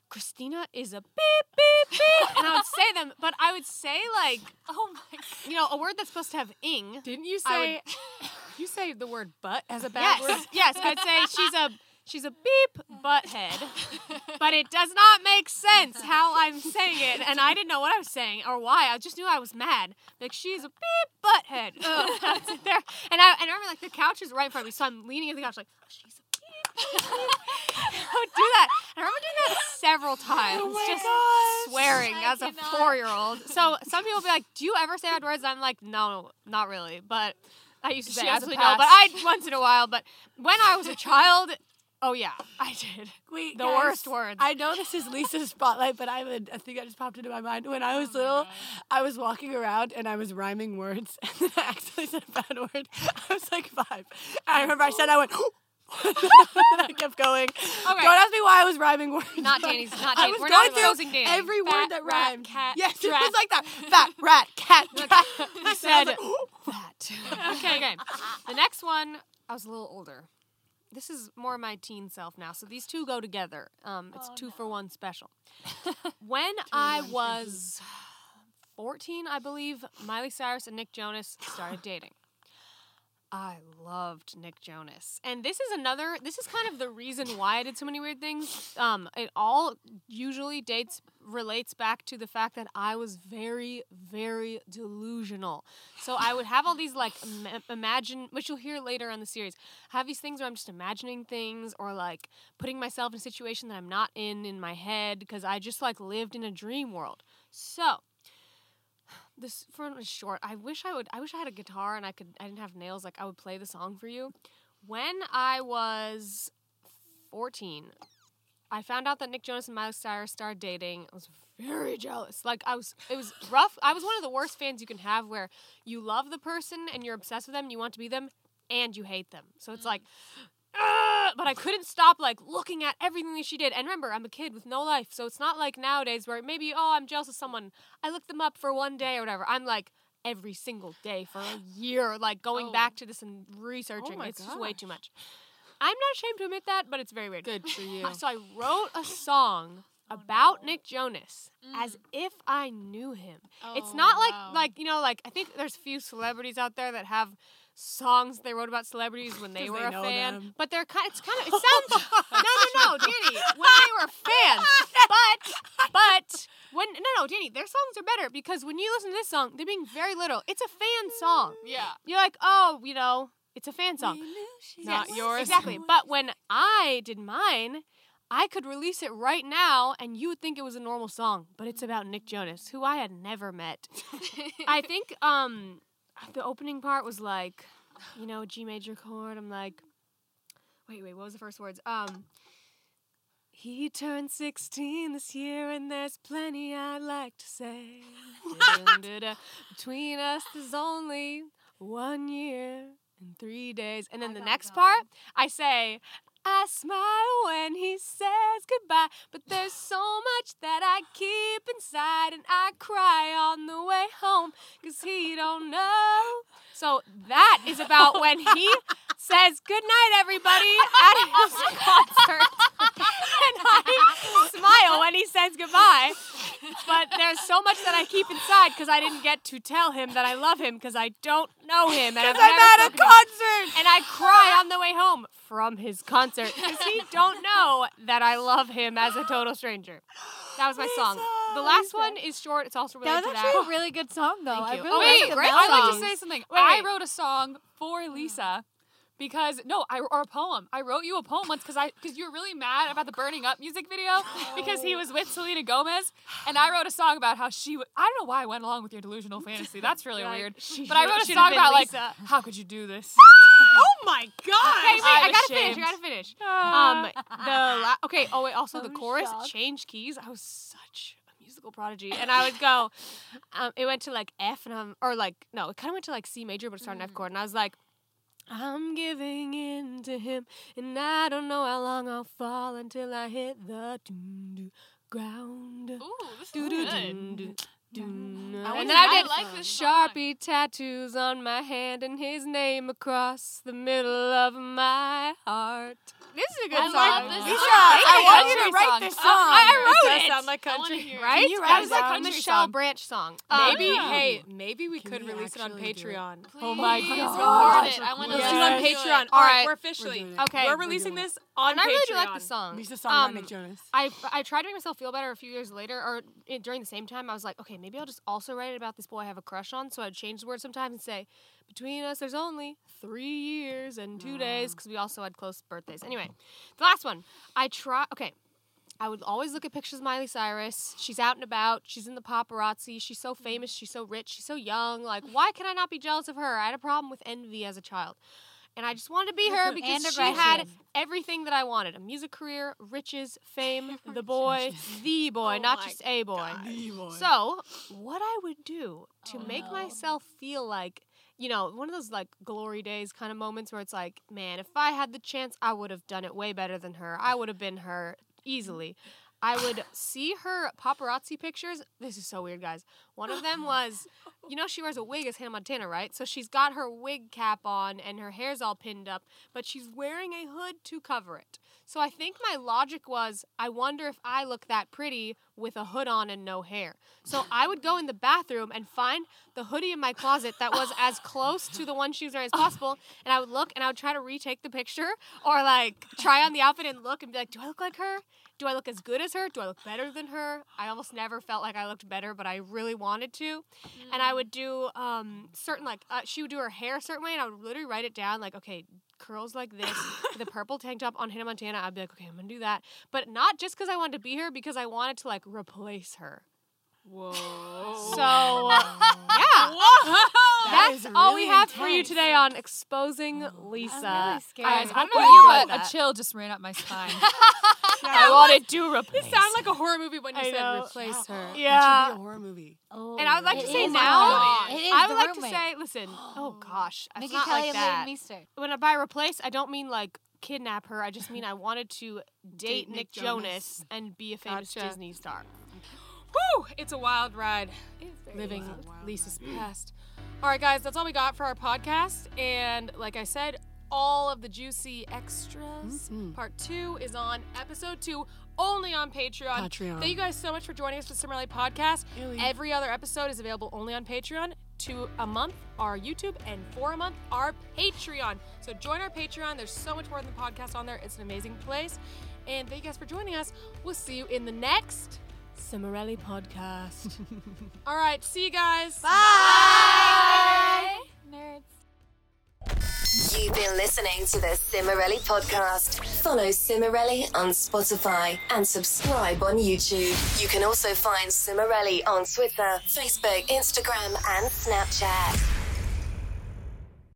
Christina is a beep beep beep, and I would say them, but I would say like, Oh my you know, a word that's supposed to have ing, Didn't you say? you say the word "butt" as a bad yes, word? yes, I'd say she's a she's a beep butthead, but it does not make sense how I'm saying it, and I didn't know what I was saying or why. I just knew I was mad. Like she's a beep butthead. Ugh. There, and I and I remember like the couch is right in front of me, so I'm leaning against the couch like oh, she's. I would do that. I remember doing that several times, Oh my just gosh. swearing I as a four-year-old. So some people be like, "Do you ever say bad words?" And I'm like, "No, not really," but. I used to She say absolutely no, but. I once in a while. But when I was a child, oh yeah, I did. Wait, The guys, worst words. I know this is Lisa's spotlight, but I would. I think I just popped into my mind when I was little. I was walking around and I was rhyming words, and then I accidentally said a bad word. I was like five. And I remember I said I went. I kept going. Don't ask me why I was rhyming words. Not Danny's- not I was We're going not through Danny. every Fat, word that rat, rhymed. cat, yes, it was like that. Fat, rat, cat, rat. I said that. okay, okay. The next one, I was a little older. This is more my teen self now, so these two go together. Um, it's two for one special. when I was 14, I believe, Miley Cyrus and Nick Jonas started dating. I loved Nick Jonas. And this is another this is kind of the reason why I did so many weird things. Um it all usually dates relates back to the fact that I was very very delusional. So I would have all these like Im- imagine which you'll hear later on the series. Have these things where I'm just imagining things or like putting myself in a situation that I'm not in in my head because I just like lived in a dream world. So this for a short. I wish I would. I wish I had a guitar and I could. I didn't have nails. Like I would play the song for you. When I was fourteen, I found out that Nick Jonas and Miley Cyrus started dating. I was very jealous. Like I was. It was rough. I was one of the worst fans you can have, where you love the person and you're obsessed with them and you want to be them, and you hate them. So it's like. "Ugh," But I couldn't stop like looking at everything that she did. And remember, I'm a kid with no life, so it's not like nowadays where maybe oh I'm jealous of someone. I looked them up for one day or whatever. I'm like every single day for a year, like going Oh. back to this and oh researching. my it's just way too much. I'm not ashamed to admit that, but it's very weird. Good for you. So I wrote a song Oh, about Nick Jonas as mm. if I knew him. it's Oh, not like wow. like you know like I think there's a few celebrities out there that have songs they wrote about celebrities when they were they a fan. them. But they're kind. It's kind of. It sounds. no, no, no, Danny. When they were fans, but but when no, no, Danny. Their songs are better because when you listen to this song, they're being very literal. It's a fan song. Yeah. You're like, oh, you know, it's a fan song. Not yours. Exactly. But when I did mine, I could release it right now and you would think it was a normal song, but it's about Nick Jonas, who I had never met. I think um the opening part was like, you know, G major chord. I'm like Wait, wait, what was the first words? Um he turned 16 this year, and there's plenty I'd like to say. Between us, there's only one year and three days. And then the next part, I say, I smile when he says goodbye, but there's so much that I keep inside, and I cry on the way home, cause he don't know. So that is about when he says goodnight, everybody, at his concert. and I smile when he says goodbye. But there's so much that I keep inside because I didn't get to tell him that I love him because I don't know him. And I've I'm at a spoken to him. concert. And I cry on the way home from his concert because he don't know that I love him as a total stranger. That was my song. The last one is short. It's also related That was to actually that. a really good song, though. Thank I you. really Oh, like wait, the great I'd like to say something. Wait, I wait. wrote a song for Lisa because no, I or a poem. I wrote you a poem once because I because you were really mad about the burning up music video oh. because he was with Selena Gomez, and I wrote a song about how she. W- I don't know why I went along with your delusional fantasy. That's really Like, weird. she But I wrote a song have been about like how could you do this? Oh my god. Okay, wait, I'm I gotta finish. I gotta finish. Um, the la- okay. Oh wait, also the chorus shocked. changed keys. I was such a musical prodigy, and I would go. Um, it went to like F, and I'm or like no, it kind of went to like C major, but it started in F chord, and I was like. I'm giving in to him, and I don't know how long I'll fall until I hit the ground. Ooh, this is good. Doo-doo. I And I did like song. Sharpie tattoos on my hand and his name across the middle of my heart. This is a good I song. love this song. I want you to write this Uh, song. I, I wrote does it. sound like country. it. Right? Can you that write was it like a Country Michelle song. Branch song. Maybe, Um, hey, maybe we Can could we release it on do? Patreon. Oh my Please God. record it. I want to Yes. it on Patreon. All right, we're We're officially. Okay. we're We're releasing this on Patreon. And I really do like the song. Lisa song by Um, Nick Jonas. I I tried to make myself feel better a few years later, or during the same time. I was like, okay, maybe I'll just also write it about this boy I have a crush on. So I'd change the word sometimes and say, between us, there's only three years and two days, mm. because we also had close birthdays. Anyway, the last one, I try. Okay, I would always look at pictures of Miley Cyrus. She's out and about. She's in the paparazzi. She's so mm. famous. She's so rich. She's so young. Like, why can I not be jealous of her? I had a problem with envy as a child. And I just wanted to be her because And she had everything that I wanted a music career, riches, fame, the boy, the boy, Oh not just a boy. The boy. So, what I would do to Oh, make no. myself feel like, you know, one of those like glory days kind of moments where it's like, man, if I had the chance, I would have done it way better than her. I would have been her easily. I would see her paparazzi pictures. This is so weird, guys. One of them was, you know, she wears a wig as Hannah Montana, right? So she's got her wig cap on and her hair's all pinned up, but she's wearing a hood to cover it. So I think my logic was, I wonder if I look that pretty with a hood on and no hair. So I would go in the bathroom and find the hoodie in my closet that was as close to the one she was wearing as possible, and I would look and I would try to retake the picture or like try on the outfit and look and be like, do I look like her? Do I look as good as her? Do I look better than her? I almost never felt like I looked better, but I really wanted to. And I would do um, certain like uh, she would do her hair a certain way, and I would literally write it down like, okay, curls like this, with a purple tank top on Hannah Montana. I'd be like, okay, I'm gonna do that, but not just because I wanted to be her, because I wanted to like replace her. Whoa. So um, yeah, That that's is all we really have for you intense. today on exposing Lisa. really scared. Guys, I hope don't know you you, but a chill just ran up my spine. I wanted to replace. It sounded like a horror movie when you I said know. replace her. It should Yeah. be a horror movie. Oh, And I would like it to say is now, the. It is I the would like roommate. to say, listen. Oh gosh, it's Mickey not Kelly like and that. Meester. When I by replace, I don't mean like kidnap her. I just mean I wanted to date, Nick Nick, Jonas. Jonas. and be a famous Gotcha. Disney star. Whew, it's a wild ride living Lisa's past. All right, guys, that's all we got for our podcast. And like I said, all of the juicy extras. Part two is on episode two, only on Patreon. Patreon. Thank you guys so much for joining us for Cimorelli Podcast. Really? Every other episode is available only on Patreon. Two a month our YouTube, and four a month our Patreon. So join our Patreon. There's so much more than the podcast on there. It's an amazing place. And thank you guys for joining us. We'll see you in the next Cimorelli podcast. All right, see you guys. Bye. Nerds. You've been listening to the Cimorelli podcast. Follow Cimorelli on Spotify and subscribe on YouTube. You can also find Cimorelli on Twitter, Facebook, Instagram, and Snapchat.